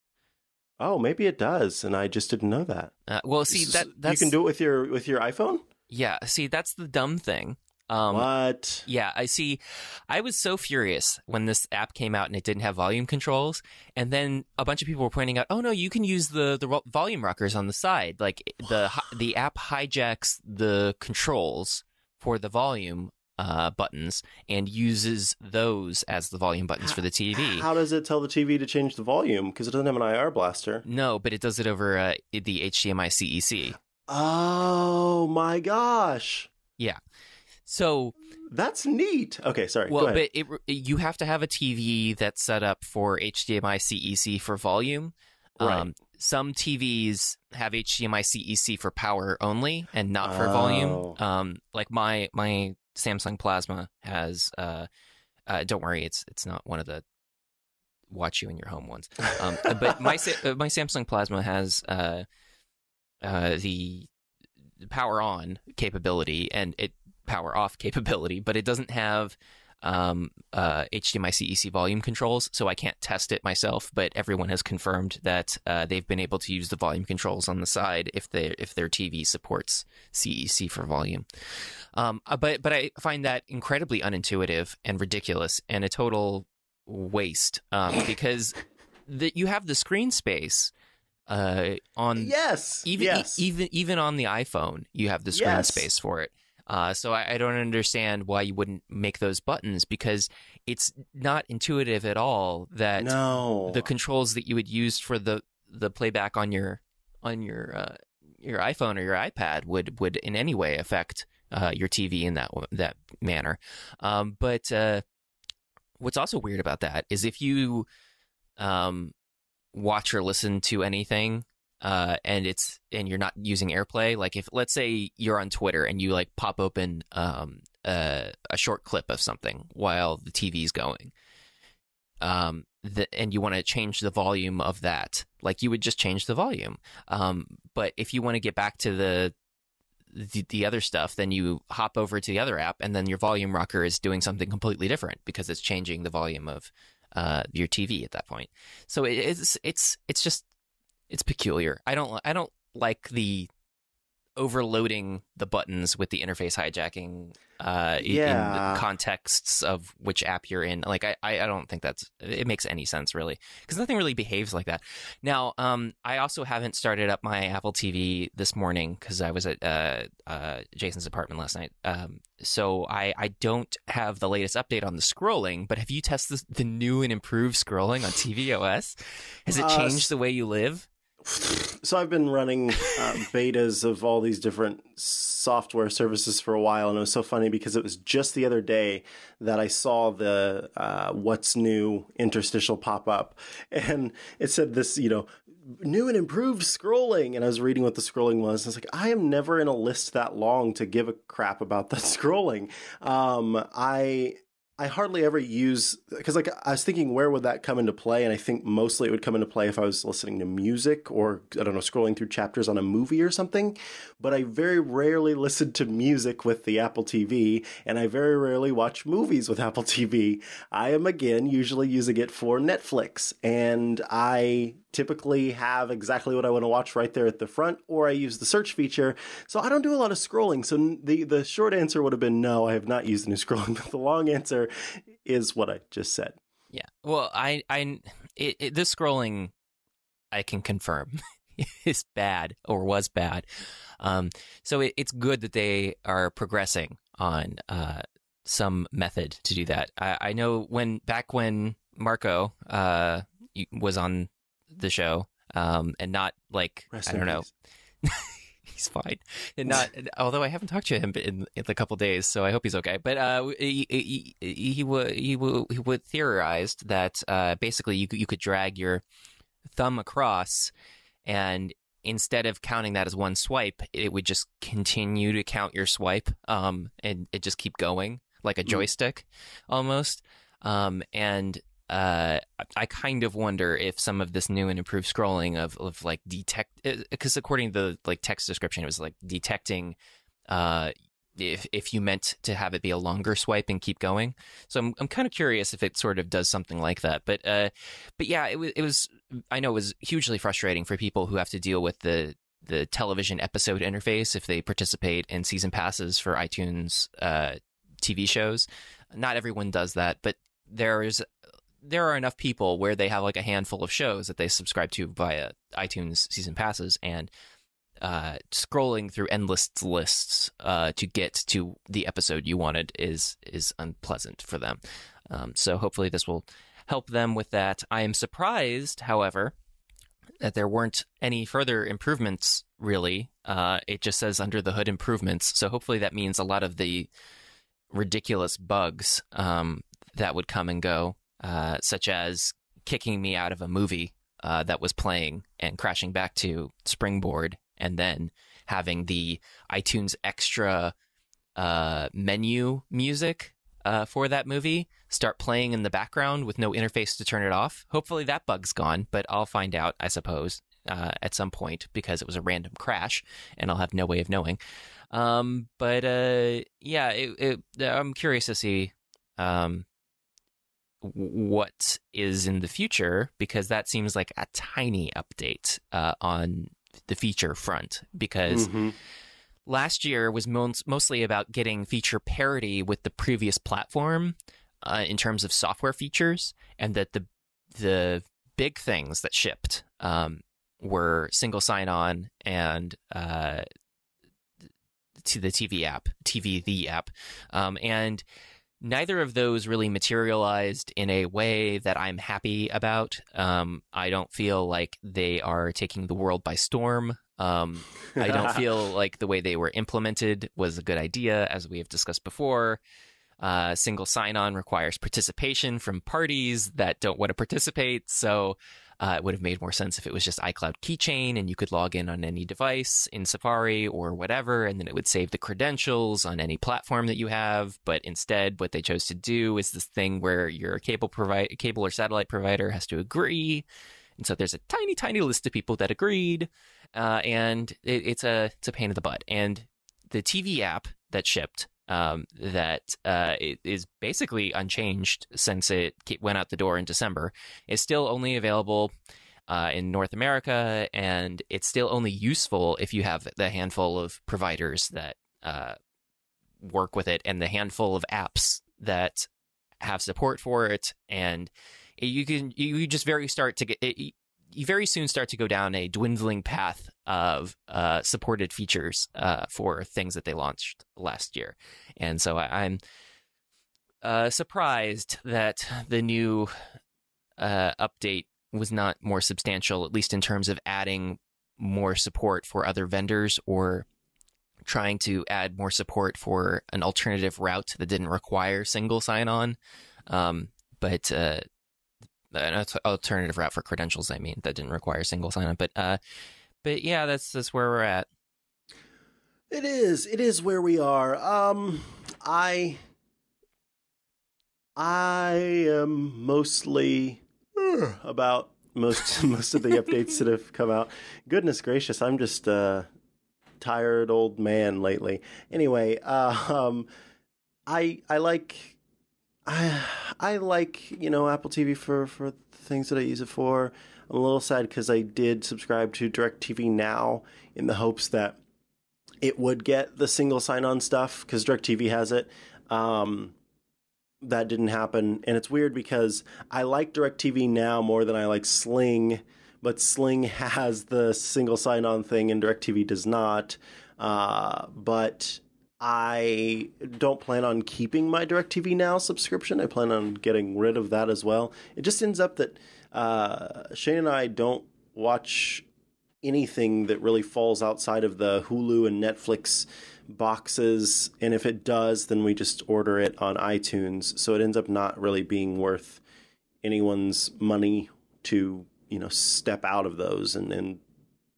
B: Oh, maybe it does, and I just didn't know that.
A: Uh, well, see that
B: you can do it with your with your iPhone.
A: Yeah, see that's the dumb thing.
B: Um, what?
A: Yeah, I see. I was so furious when this app came out and it didn't have volume controls, and then a bunch of people were pointing out, "Oh no, you can use the the volume rockers on the side. Like the the app hijacks the controls for the volume uh, buttons and uses those as the volume buttons for the TV.
B: How does it tell the TV to change the volume? Because it doesn't have an IR blaster.
A: No, but it does it over uh, the HDMI CEC.
B: Oh my gosh!
A: Yeah. So
B: that's neat. Okay, sorry.
A: Well, but it, you have to have a TV that's set up for HDMI CEC for volume.
B: Right. Um,
A: some TVs have HDMI CEC for power only and not for oh. volume. Um, like my my Samsung Plasma has. Uh, uh, don't worry, it's it's not one of the watch you in your home ones. Um, but my uh, my Samsung Plasma has uh, uh, the power on capability, and it power off capability, but it doesn't have um, uh, HDMI CEC volume controls, so I can't test it myself. But everyone has confirmed that uh, they've been able to use the volume controls on the side if they if their TV supports CEC for volume. Um, uh, but but I find that incredibly unintuitive and ridiculous and a total waste um, because that you have the screen space uh, on
B: yes
A: even
B: yes.
A: E- even even on the iPhone you have the screen yes. space for it uh, so I, I, don't understand why you wouldn't make those buttons because it's not intuitive at all that
B: no.
A: the controls that you would use for the the playback on your on your uh, your iPhone or your iPad would would in any way affect uh, your TV in that that manner. Um, but uh, what's also weird about that is if you um, watch or listen to anything uh, and it's and you're not using AirPlay. Like if let's say you're on Twitter and you like pop open um, uh, a short clip of something while the TV's going, um, the, and you want to change the volume of that, like you would just change the volume. Um, but if you want to get back to the, the the other stuff, then you hop over to the other app, and then your volume rocker is doing something completely different because it's changing the volume of uh, your TV at that point. So it's it's it's just it's peculiar. I don't I don't like the overloading the buttons with the interface hijacking uh, yeah. in contexts of which app you're in. Like, I, I don't think that's it makes any sense really because nothing really behaves like that. Now, um, I also haven't started up my Apple TV this morning because I was at uh, uh, Jason's apartment last night. Um, so I, I don't have the latest update on the scrolling. But have you tested the new and improved scrolling on tvOS? Has it uh, changed the way you live?
B: So I've been running uh, betas of all these different software services for a while, and it was so funny because it was just the other day that I saw the uh, "What's New" interstitial pop up, and it said this, you know, new and improved scrolling, and I was reading what the scrolling was. And I was like, I am never in a list that long to give a crap about the scrolling. Um, I I hardly ever use because like I was thinking where would that come into play? And I think mostly it would come into play if I was listening to music or I don't know scrolling through chapters on a movie or something. But I very rarely listen to music with the Apple TV and I very rarely watch movies with Apple TV I am again usually using it for Netflix and I typically have exactly what I want to watch right there at the front, or I use the search feature. So I don't do a lot of scrolling. So the the short answer would have been no, I have not used any scrolling. But the long answer is what I just said.
A: Yeah. Well, I I it, it, this scrolling I can confirm is bad or was bad. Um, so it, it's good that they are progressing on uh, some method to do that. I, I know when back when Marco uh, was on the show, um, and not like
B: Rest
A: I don't know. he's fine, and not. although I haven't talked to him in, in a couple days, so I hope he's okay. But uh, he he he, he would he would he would theorized that uh, basically you could- you could drag your thumb across, and instead of counting that as one swipe, it would just continue to count your swipe, um, and it just keep going like a
B: Mm.
A: joystick, almost. Um, and uh, I kind of wonder if some of this new and improved scrolling of, of like detect, because according to the like text description, it was like detecting, uh, if if you meant to have it be a longer swipe and keep going. So I'm I'm kind of curious if it sort of does something like that. But uh, but yeah, it was it was I know it was hugely frustrating for people who have to deal with the the television episode interface if they participate in season passes for iTunes uh, TV shows. Not everyone does that, but there is there are enough people where they have like a handful of shows that they subscribe to via iTunes season passes and uh, scrolling through endless lists uh, to get to the episode you wanted is is unpleasant for them. Um, so hopefully this will help them with that. I am surprised, however, that there weren't any further improvements. Really, uh, it just says under the hood improvements. So hopefully that means a lot of the ridiculous bugs um, that would come and go, uh, such as kicking me out of a movie uh, that was playing and crashing back to Springboard, and then having the iTunes extra uh, menu music uh, for that movie start playing in the background with no interface to turn it off. Hopefully that bug's gone, but I'll find out, I suppose, uh, at some point because it was a random crash, and I'll have no way of knowing. Um, but yeah, it, it, I'm curious to see um, what is in the future because that seems like a tiny update uh, on the feature front because
B: Mhm.
A: last year was mo- mostly about getting feature parity with the previous platform uh, in terms of software features, and that the the big things that shipped um, were single sign on and uh, to the TV app, TV the app, um, and neither of those really materialized in a way that I'm happy about. Um, I don't feel like they are taking the world by storm. Um, I don't feel like the way they were implemented was a good idea, as we have discussed before. Uh, single sign on requires participation from parties that don't want to participate. So uh, it would have made more sense if it was just iCloud keychain and you could log in on any device in Safari or whatever, and then it would save the credentials on any platform that you have. But instead, what they chose to do is this thing where your cable provider, cable or satellite provider has to agree. And so there's a tiny, tiny list of people that agreed, uh, and it, it's a it's a pain in the butt. And the TV app that shipped um, that uh, basically unchanged since it went out the door in December. is still only available uh, in North America, and it's still only useful if you have the handful of providers that uh, work with it and the handful of apps that have support for it. And you can you just very start to get it, you very soon start to go down a dwindling path of uh, supported features uh, for things that they launched last year, and so I, I'm uh, surprised that the new uh, update was not more substantial, at least in terms of adding more support for other vendors or trying to add more support for an alternative route that didn't require single sign-on. Um, but uh, an alternative route for credentials. I mean, that didn't require single sign-on. But uh, but yeah, that's that's where we're at.
B: It is. It is where we are. Um, I, I am mostly uh, about most most of the updates that have come out. Goodness gracious, I'm just a tired old man lately. Anyway, uh, um, I I like I I like you know Apple TV for for things that I use it for. I'm a little sad because I did subscribe to DirecTV Now in the hopes that it would get the single sign-on stuff because DirecTV has it. Um, that didn't happen, and it's weird because I like DirecTV Now more than I like Sling, but Sling has the single sign on thing and DirecTV does not. Uh, but I don't plan on keeping my DirecTV Now subscription. I plan on getting rid of that as well. It just ends up that uh, Shane and I don't watch anything that really falls outside of the Hulu and Netflix boxes. And if it does, then we just order it on iTunes. So it ends up not really being worth anyone's money to, you know, step out of those and, and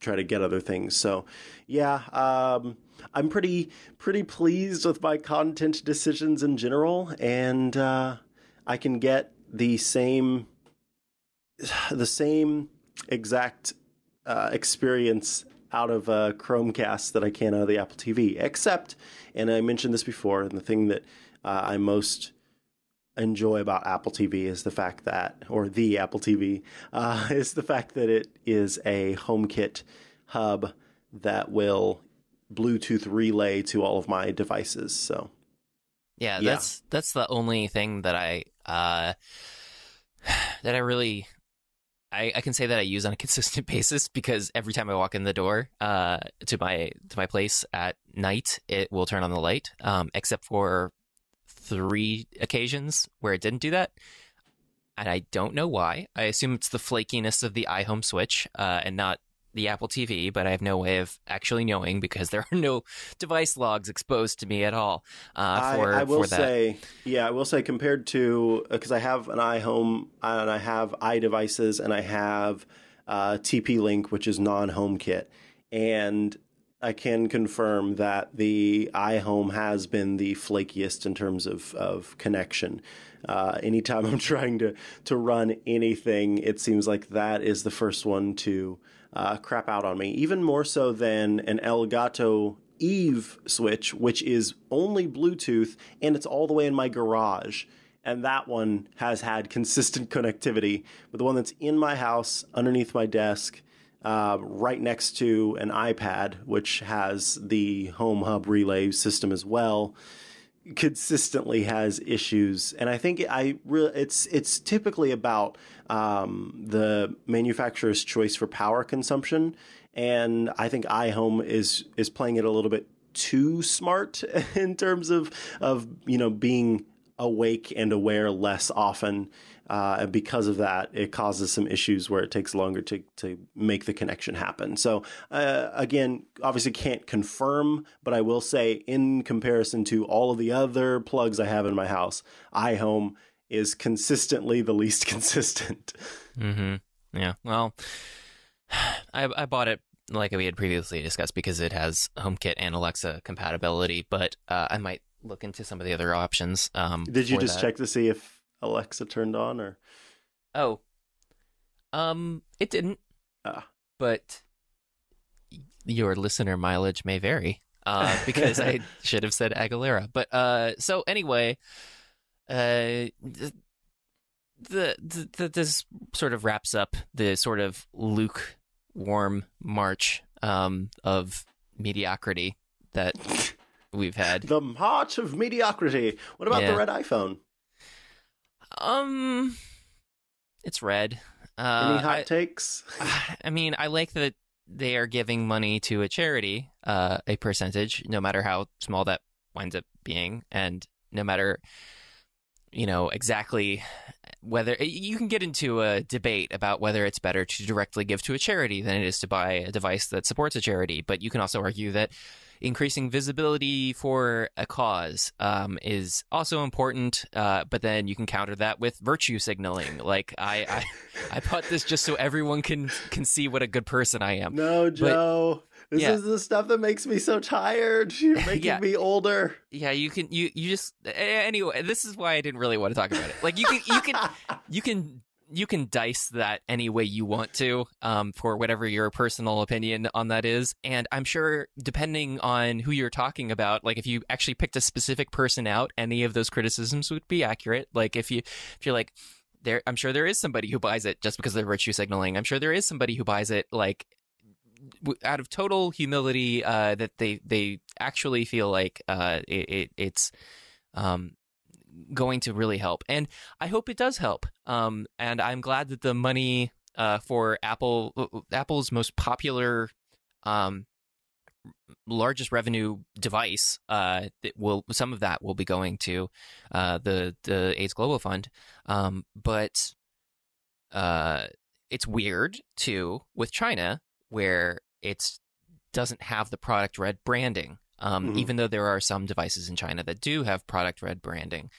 B: try to get other things. So yeah, um, I'm pretty pretty pleased with my content decisions in general, and uh, I can get the same the same exact uh, experience out of a Chromecast that I can out of the Apple TV. Except, and I mentioned this before, and the thing that uh, I most enjoy about Apple TV is the fact that, or the Apple TV, uh, is the fact that it is a HomeKit hub that will Bluetooth relay to all of my devices. So
A: yeah, yeah. that's that's the only thing that I uh, that I really I, I, can say that I use on a consistent basis because every time I walk in the door uh, to my to my place at night, it will turn on the light. Um, except for three occasions where it didn't do that, and I don't know why. I assume it's the flakiness of the iHome switch uh, and not the Apple TV, but I have no way of actually knowing because there are no device logs exposed to me at all. Uh, for,
B: I, I will say, yeah, I will say compared to because uh, I have an iHome and I have iDevices and I have uh, TP Link, which is non-HomeKit, and I can confirm that the iHome has been the flakiest in terms of, of connection. Uh, anytime I'm trying to to run anything, it seems like that is the first one to uh, crap out on me, even more so than an Elgato Eve switch, which is only Bluetooth and it's all the way in my garage. And that one has had consistent connectivity. But the one that's in my house, underneath my desk, uh, right next to an iPad, which has the Home Hub relay system as well, consistently has issues, and I think I re- it's it's typically about um, the manufacturer's choice for power consumption, and I think iHome is is playing it a little bit too smart in terms of of you know being awake and aware less often uh, and because of that, it causes some issues where it takes longer to, to make the connection happen. So, uh, again, obviously can't confirm, but I will say, in comparison to all of the other plugs I have in my house, iHome is consistently the least consistent.
A: Mm-hmm. Yeah. Well, I, I bought it like we had previously discussed because it has HomeKit and Alexa compatibility, but uh, I might look into some of the other options. Um,
B: Did you just
A: that.
B: check to see if Alexa turned on or
A: Oh. Um it didn't.
B: Ah.
A: But your listener mileage may vary. Uh, because I should have said Aguilera. But uh so anyway, uh the, the, the this sort of wraps up the sort of lukewarm march um of mediocrity that we've had.
B: The march of mediocrity. What about yeah. the red iPhone?
A: Um, it's red.
B: Uh, Any hot I, takes?
A: I mean, I like that they are giving money to a charity, uh, a percentage, no matter how small that winds up being, and no matter, you know, exactly whether you can get into a debate about whether it's better to directly give to a charity than it is to buy a device that supports a charity. But you can also argue that increasing visibility for a cause um, is also important. Uh, but then you can counter that with virtue signaling. Like I, I, I bought this just so everyone can can see what a good person I am.
B: No, Joe. But, this yeah. is the stuff that makes me so tired. You're making yeah. me older.
A: Yeah, you can you you just anyway. This is why I didn't really want to talk about it. Like you can you can you can you can dice that any way you want to um, for whatever your personal opinion on that is. And I'm sure, depending on who you're talking about, like if you actually picked a specific person out, any of those criticisms would be accurate. Like if you if you're like there, I'm sure there is somebody who buys it just because they're virtue signaling. I'm sure there is somebody who buys it like out of total humility uh, that they they actually feel like uh, it, it, it's um, going to really help. And I hope it does help. Um, and I'm glad that the money uh, for Apple Apple's most popular um, largest revenue device uh, will some of that will be going to uh, the the AIDS Global Fund, um, but uh, it's weird too with China where it doesn't have the product red branding, um, mm-hmm. even though there are some devices in China that do have product red branding,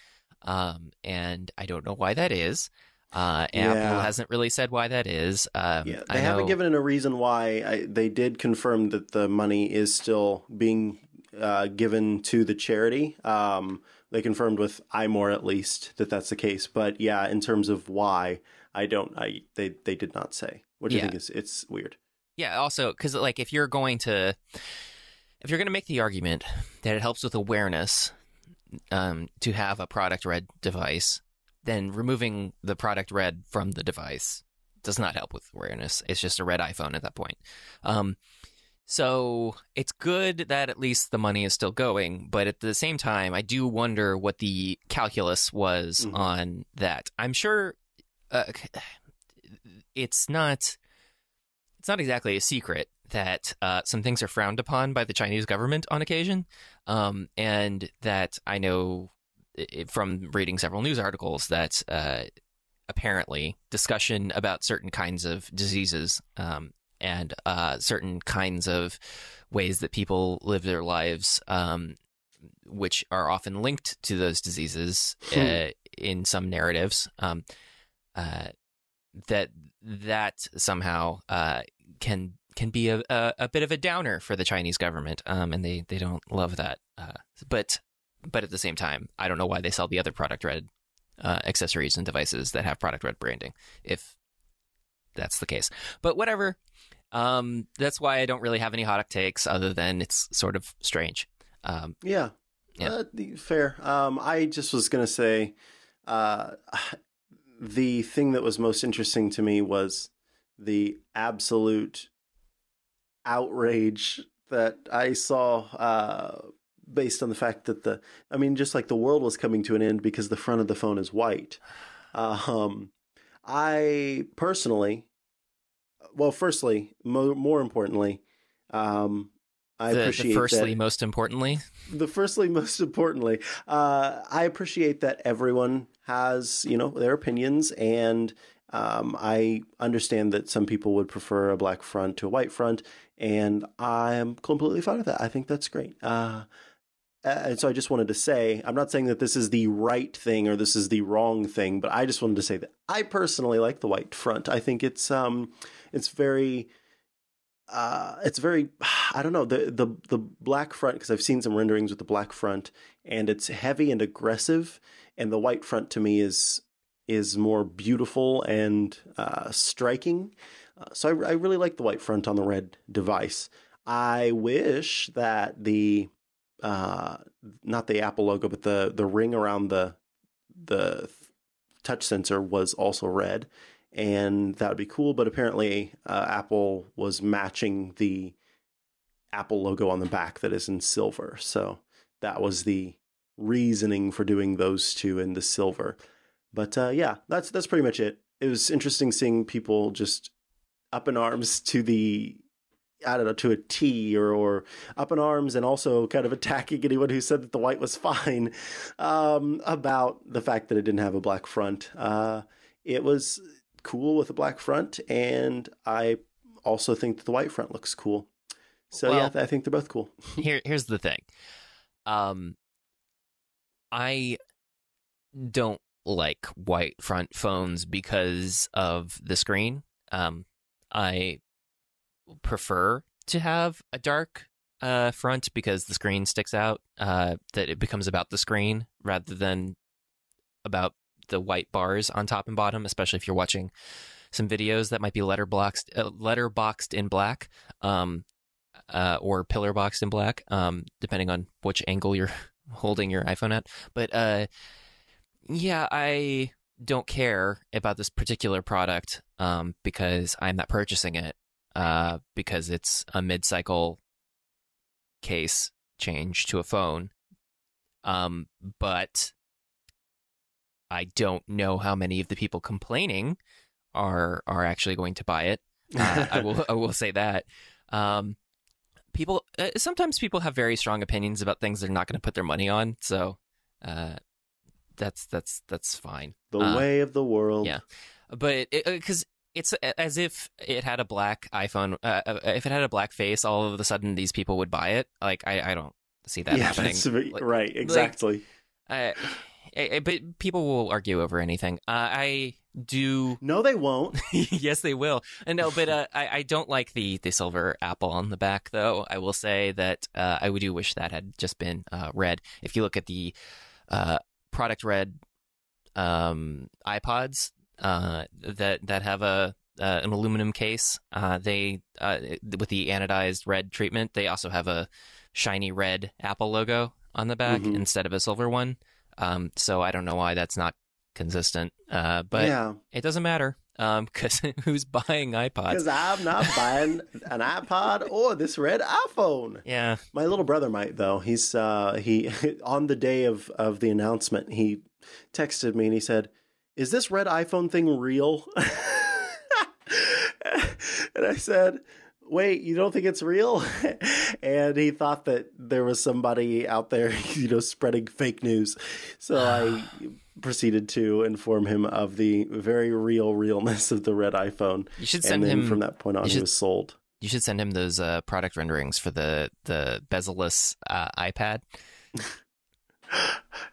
A: um, and I don't know why that is. Uh, yeah. Apple hasn't really said why that is. Um,
B: yeah, they haven't given a reason why. I, they did confirm that the money is still being uh, given to the charity. Um, they confirmed with iMore at least that that's the case. But yeah, in terms of why, I don't. I they they did not say. What do you think is it's weird?
A: Yeah. Also, because like if you're going to if you're going to make the argument that it helps with awareness um, to have a product red device, then removing the product red from the device does not help with awareness. It's just a red iPhone at that point. Um, so it's good that at least the money is still going, but at the same time, I do wonder what the calculus was mm-hmm. on that. I'm sure uh, it's not it's not exactly a secret that uh, some things are frowned upon by the Chinese government on occasion, um, and that I know from reading several news articles that uh, apparently discussion about certain kinds of diseases um, and uh, certain kinds of ways that people live their lives, um, which are often linked to those diseases hmm. uh, in some narratives, um, uh, that that somehow uh, can can be a, a, a, bit of a downer for the Chinese government, um, and they, they don't love that. Uh, but but at the same time, I don't know why they sell the other product red uh, accessories and devices that have product red branding if that's the case. But whatever. Um, that's why I don't really have any hot takes other than it's sort of strange. Um,
B: yeah. Yeah. Uh, fair. Um, I just was going to say uh, the thing that was most interesting to me was the absolute outrage that I saw uh, based on the fact that the I mean just like the world was coming to an end because the front of the phone is white. Um, I personally, well, firstly, mo- more importantly, um, I
A: the,
B: appreciate
A: the firstly,
B: that,
A: most importantly,
B: the firstly, most importantly, uh, I appreciate that everyone has you know their opinions and. Um, I understand that some people would prefer a black front to a white front, and I am completely fine with that. I think that's great. Uh, and so I just wanted to say, I'm not saying that this is the right thing or this is the wrong thing, but I just wanted to say that I personally like the white front. I think it's um, it's very, uh, it's very, I don't know the the the black front because I've seen some renderings with the black front, and it's heavy and aggressive, and the white front to me is is more beautiful and uh, striking. Uh, so I, I really like the white front on the red device. I wish that the uh, not the Apple logo, but the the ring around the the touch sensor was also red, and that would be cool. But apparently, uh, Apple was matching the Apple logo on the back that is in silver. So that was the reasoning for doing those two in the silver. But uh, yeah, that's that's pretty much it. It was interesting seeing people just up in arms to the I don't know, to a T or, or up in arms and also kind of attacking anyone who said that the white was fine um, about the fact that it didn't have a black front. Uh, it was cool with a black front, and I also think that the white front looks cool. So well, yeah, I think they're both cool.
A: here, here's the thing. Um, I don't like white front phones because of the screen. Um, I prefer to have a dark uh, front because the screen sticks out. Uh, that it becomes about the screen rather than about the white bars on top and bottom, especially if you're watching some videos that might be letterboxed uh, letterboxed in black, um, uh, or pillar boxed in black, um, depending on which angle you're holding your iPhone at. But uh, yeah, I don't care about this particular product um, because I'm not purchasing it uh, because it's a mid-cycle case change to a phone. Um, but I don't know how many of the people complaining are are actually going to buy it. Uh, I will I will say that. Um, people uh, sometimes people have very strong opinions about things they're not going to put their money on, so uh, that's that's that's fine.
B: the
A: Uh,
B: way of the world.
A: yeah. But because it's as if it had a black iPhone, uh, uh, if it had a black face, all of a sudden these people would buy it. Like I, I don't see that
B: yeah,
A: happening.
B: that's
A: Like,
B: right. Exactly.
A: I, I- but people will argue over anything. Uh, I do.
B: no, they won't.
A: yes, they will. Uh, No, but uh, I, I don't like the the silver apple on the back, though. I will say that uh, I do wish that had just been uh, red. If you look at the uh, product red um, iPods uh, that that have a uh, an aluminum case, uh, they uh, with the anodized red treatment, they also have a shiny red Apple logo on the back
B: Mhm.
A: instead of a silver one. Um, so I don't know why that's not consistent, uh, but
B: yeah,
A: it doesn't matter because who's buying iPods?
B: because I'm not buying an iPod or this red iPhone.
A: Yeah,
B: My little brother might though. He's uh he on the day of of the announcement, he texted me and he said, "Is this red iPhone thing real?" and I said, "Wait, you don't think it's real?" and he thought that there was somebody out there, you know, spreading fake news. So I proceeded to inform him of the very real realness of the red iPhone.
A: you should
B: And
A: send
B: then
A: him.
B: from that point on,
A: you
B: he
A: should-
B: was sold.
A: You should send him those uh, product renderings for the the bezelless uh, iPad.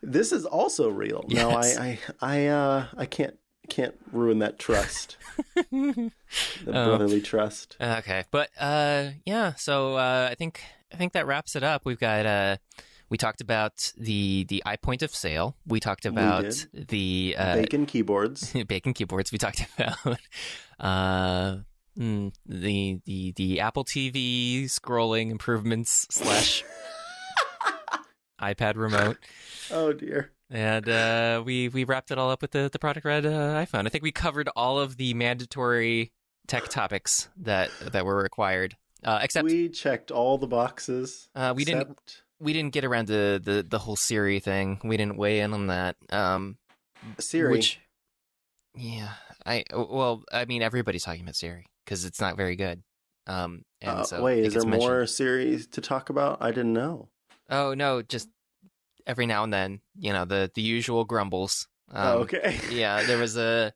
B: This is also real. No,
A: Yes.
B: I, I, I, uh, I can't, can't ruin that trust, the
A: Oh.
B: brotherly trust.
A: Okay, but uh, yeah. So uh, I think I think that wraps it up. We've got uh, we talked about the the eye point of sale. We talked about
B: did.
A: the uh,
B: Bacon keyboards.
A: bacon keyboards. We talked about uh, mm, the the the Apple TV scrolling improvements slash iPad remote.
B: Oh dear.
A: And uh, we we wrapped it all up with the the product red uh, iPhone. I think we covered all of the mandatory tech topics that that were required. Uh, except we,
B: we checked all the boxes.
A: Uh, we didn't-
B: except
A: didn't get around to the the whole Siri thing. We didn't weigh in on that. Um,
B: Siri.
A: Which, yeah, I well, I mean, everybody's talking about Siri because it's not very good. Um, and
B: Uh,
A: so
B: wait, is there
A: mentioned.
B: more Siri to talk about? I didn't know.
A: Oh no, just every now and then, you know, the the usual grumbles. Um,
B: oh, okay.
A: yeah, there was a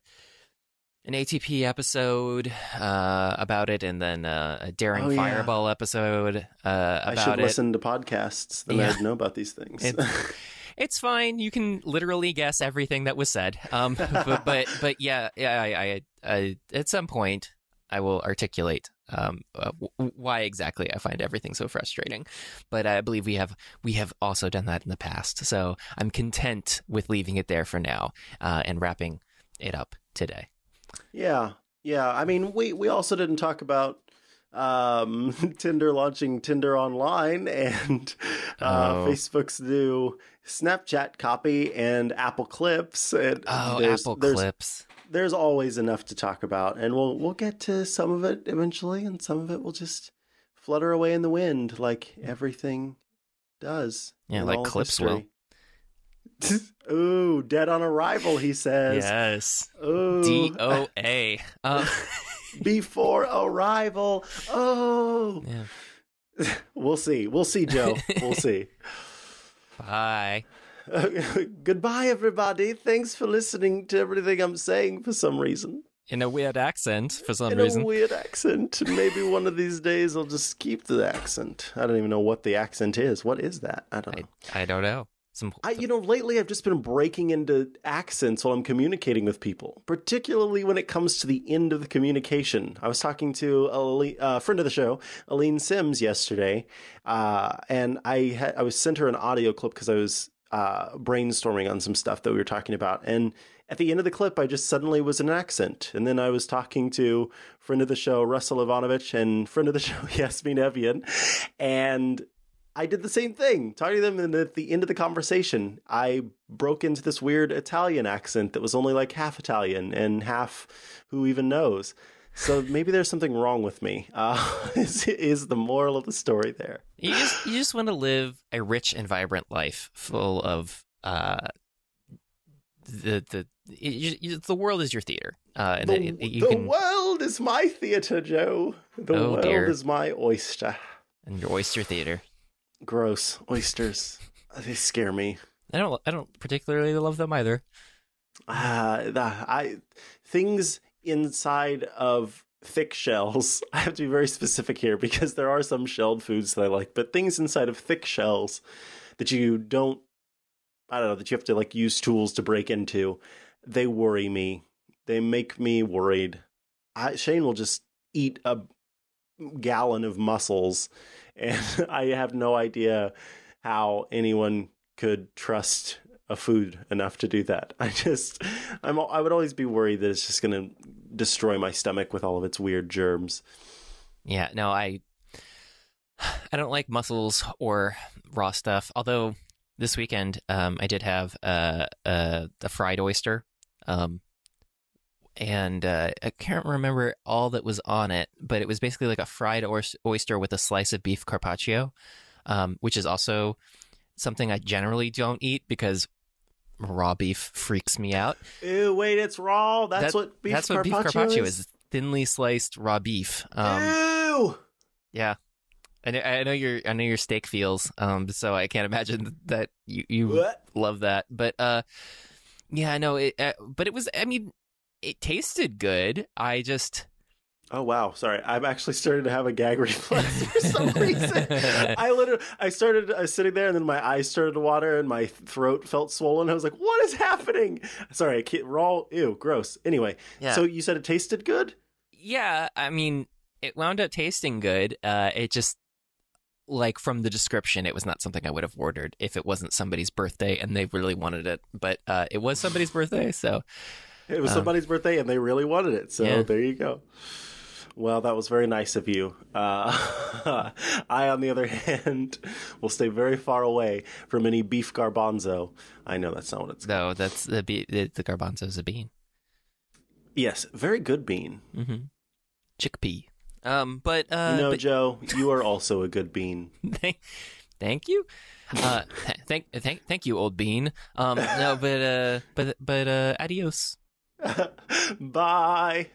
A: an ATP episode uh, about it, and then uh, a Daring
B: Oh, yeah.
A: Fireball episode uh, about it.
B: I should
A: it.
B: listen to podcasts. Then
A: Yeah.
B: I'd know about these things.
A: It's- It's fine. You can literally guess everything that was said. Um, but, but but yeah, yeah. I, I, I at some point I will articulate um uh, w- why exactly I find everything so frustrating. But I believe we have we have also done that in the past. So I'm content with leaving it there for now uh, and wrapping it up today.
B: Yeah, yeah. I mean, we we also didn't talk about um, Tinder launching Tinder Online and uh,
A: Oh.
B: Facebook's new Snapchat copy and Apple Clips. And
A: Oh,
B: there's,
A: Apple
B: there's,
A: Clips.
B: There's always enough to talk about, and we'll we'll get to some of it eventually, and some of it will just flutter away in the wind, like everything does.
A: Yeah, like Clips
B: history. Ooh, dead on arrival, he says.
A: Yes.
B: Ooh,
A: D O A. Um,
B: before arrival. Oh,
A: yeah.
B: we'll see. We'll see, Joe. We'll see.
A: Bye.
B: goodbye, everybody. Thanks for listening to everything I'm saying for some reason.
A: In a weird accent for some
B: In
A: reason.
B: a weird accent. Maybe one of these days I'll just keep the accent. I don't even know what the accent is. What is that? I don't know.
A: I don't know. Some
B: I, you know, lately I've just been breaking into accents while I'm communicating with people, particularly when it comes to the end of the communication. I was talking to a uh, friend of the show, Aline Sims, yesterday, uh, and I had, I was sent her an audio clip because I was uh, brainstorming on some stuff that we were talking about, and at the end of the clip, I just suddenly was in an accent, and then I was talking to friend of the show, Russell Ivanovic, and friend of the show, Yasmin Evian, and I did the same thing, talking to them, and at the end of the conversation, I broke into this weird Italian accent that was only like half Italian and half who even knows. So maybe there's something wrong with me. Uh, is, is the moral of the story there?
A: You just you just want to live a rich and vibrant life full of uh the the it, it, the world is your theater. Uh, and
B: The,
A: it-
B: the
A: can,
B: world is my theater, Joe. The
A: Oh,
B: world
A: dear.
B: is my oyster.
A: and your oyster theater.
B: Gross oysters. They scare me.
A: I don't. I don't particularly love them either.
B: Uh, the, I things inside of thick shells. I have to be very specific here because there are some shelled foods that I like, but things inside of thick shells that you don't. I don't know that you have to like use tools to break into. They worry me. They make me worried. I, Shane will just eat a gallon of mussels, and I have no idea how anyone could trust a food enough to do that. I just, I'm, I would always be worried that it's just going to destroy my stomach with all of its weird germs.
A: Yeah. No, I. I don't like mussels or raw stuff. Although this weekend, um, I did have uh, uh, a fried oyster, um, and uh, I can't remember all that was on it, but it was basically like a fried oys- oyster with a slice of beef carpaccio, um, which is also something I generally don't eat because raw beef freaks me out.
B: Ew, wait, it's raw. That's
A: That-
B: what beef
A: That's what beef
B: carpaccio is.
A: is. Thinly sliced raw beef. Um,
B: Ew.
A: yeah. I know, I know your I know your steak feels, um, so I can't imagine that you, you
B: What?
A: love that. But uh, yeah, I know it. Uh, but it was, I mean, it tasted good. I just
B: Oh wow, sorry. I'm actually starting to have a gag reflex for some reason. I literally, I started, I was sitting there, and then my eyes started to water, and my throat felt swollen. I was like, "What is happening?" Sorry, I can't. Raw, ew, gross. Anyway,
A: yeah,
B: so you said it tasted good.
A: yeah. I mean, it wound up tasting good. Uh, it just like from the description, it was not something I would have ordered if it wasn't somebody's birthday and they really wanted it. But uh, it was somebody's birthday, so
B: It was
A: Um,
B: somebody's birthday, and they really wanted it. So
A: Yeah.
B: there you go. Well, that was very nice of you. Uh, I, on the other hand, will stay very far away from any beef garbanzo. I know that's not what it's.
A: no, that's the be- the, the garbanzo's a bean.
B: Yes, very good bean.
A: Mm-hmm. Chickpea. Um, but uh,
B: know,
A: but-
B: Joe, you are also a good bean.
A: thank, thank you. Uh, th- thank, thank, thank you, old bean. Um, no, but uh, but but uh, adios.
B: Bye.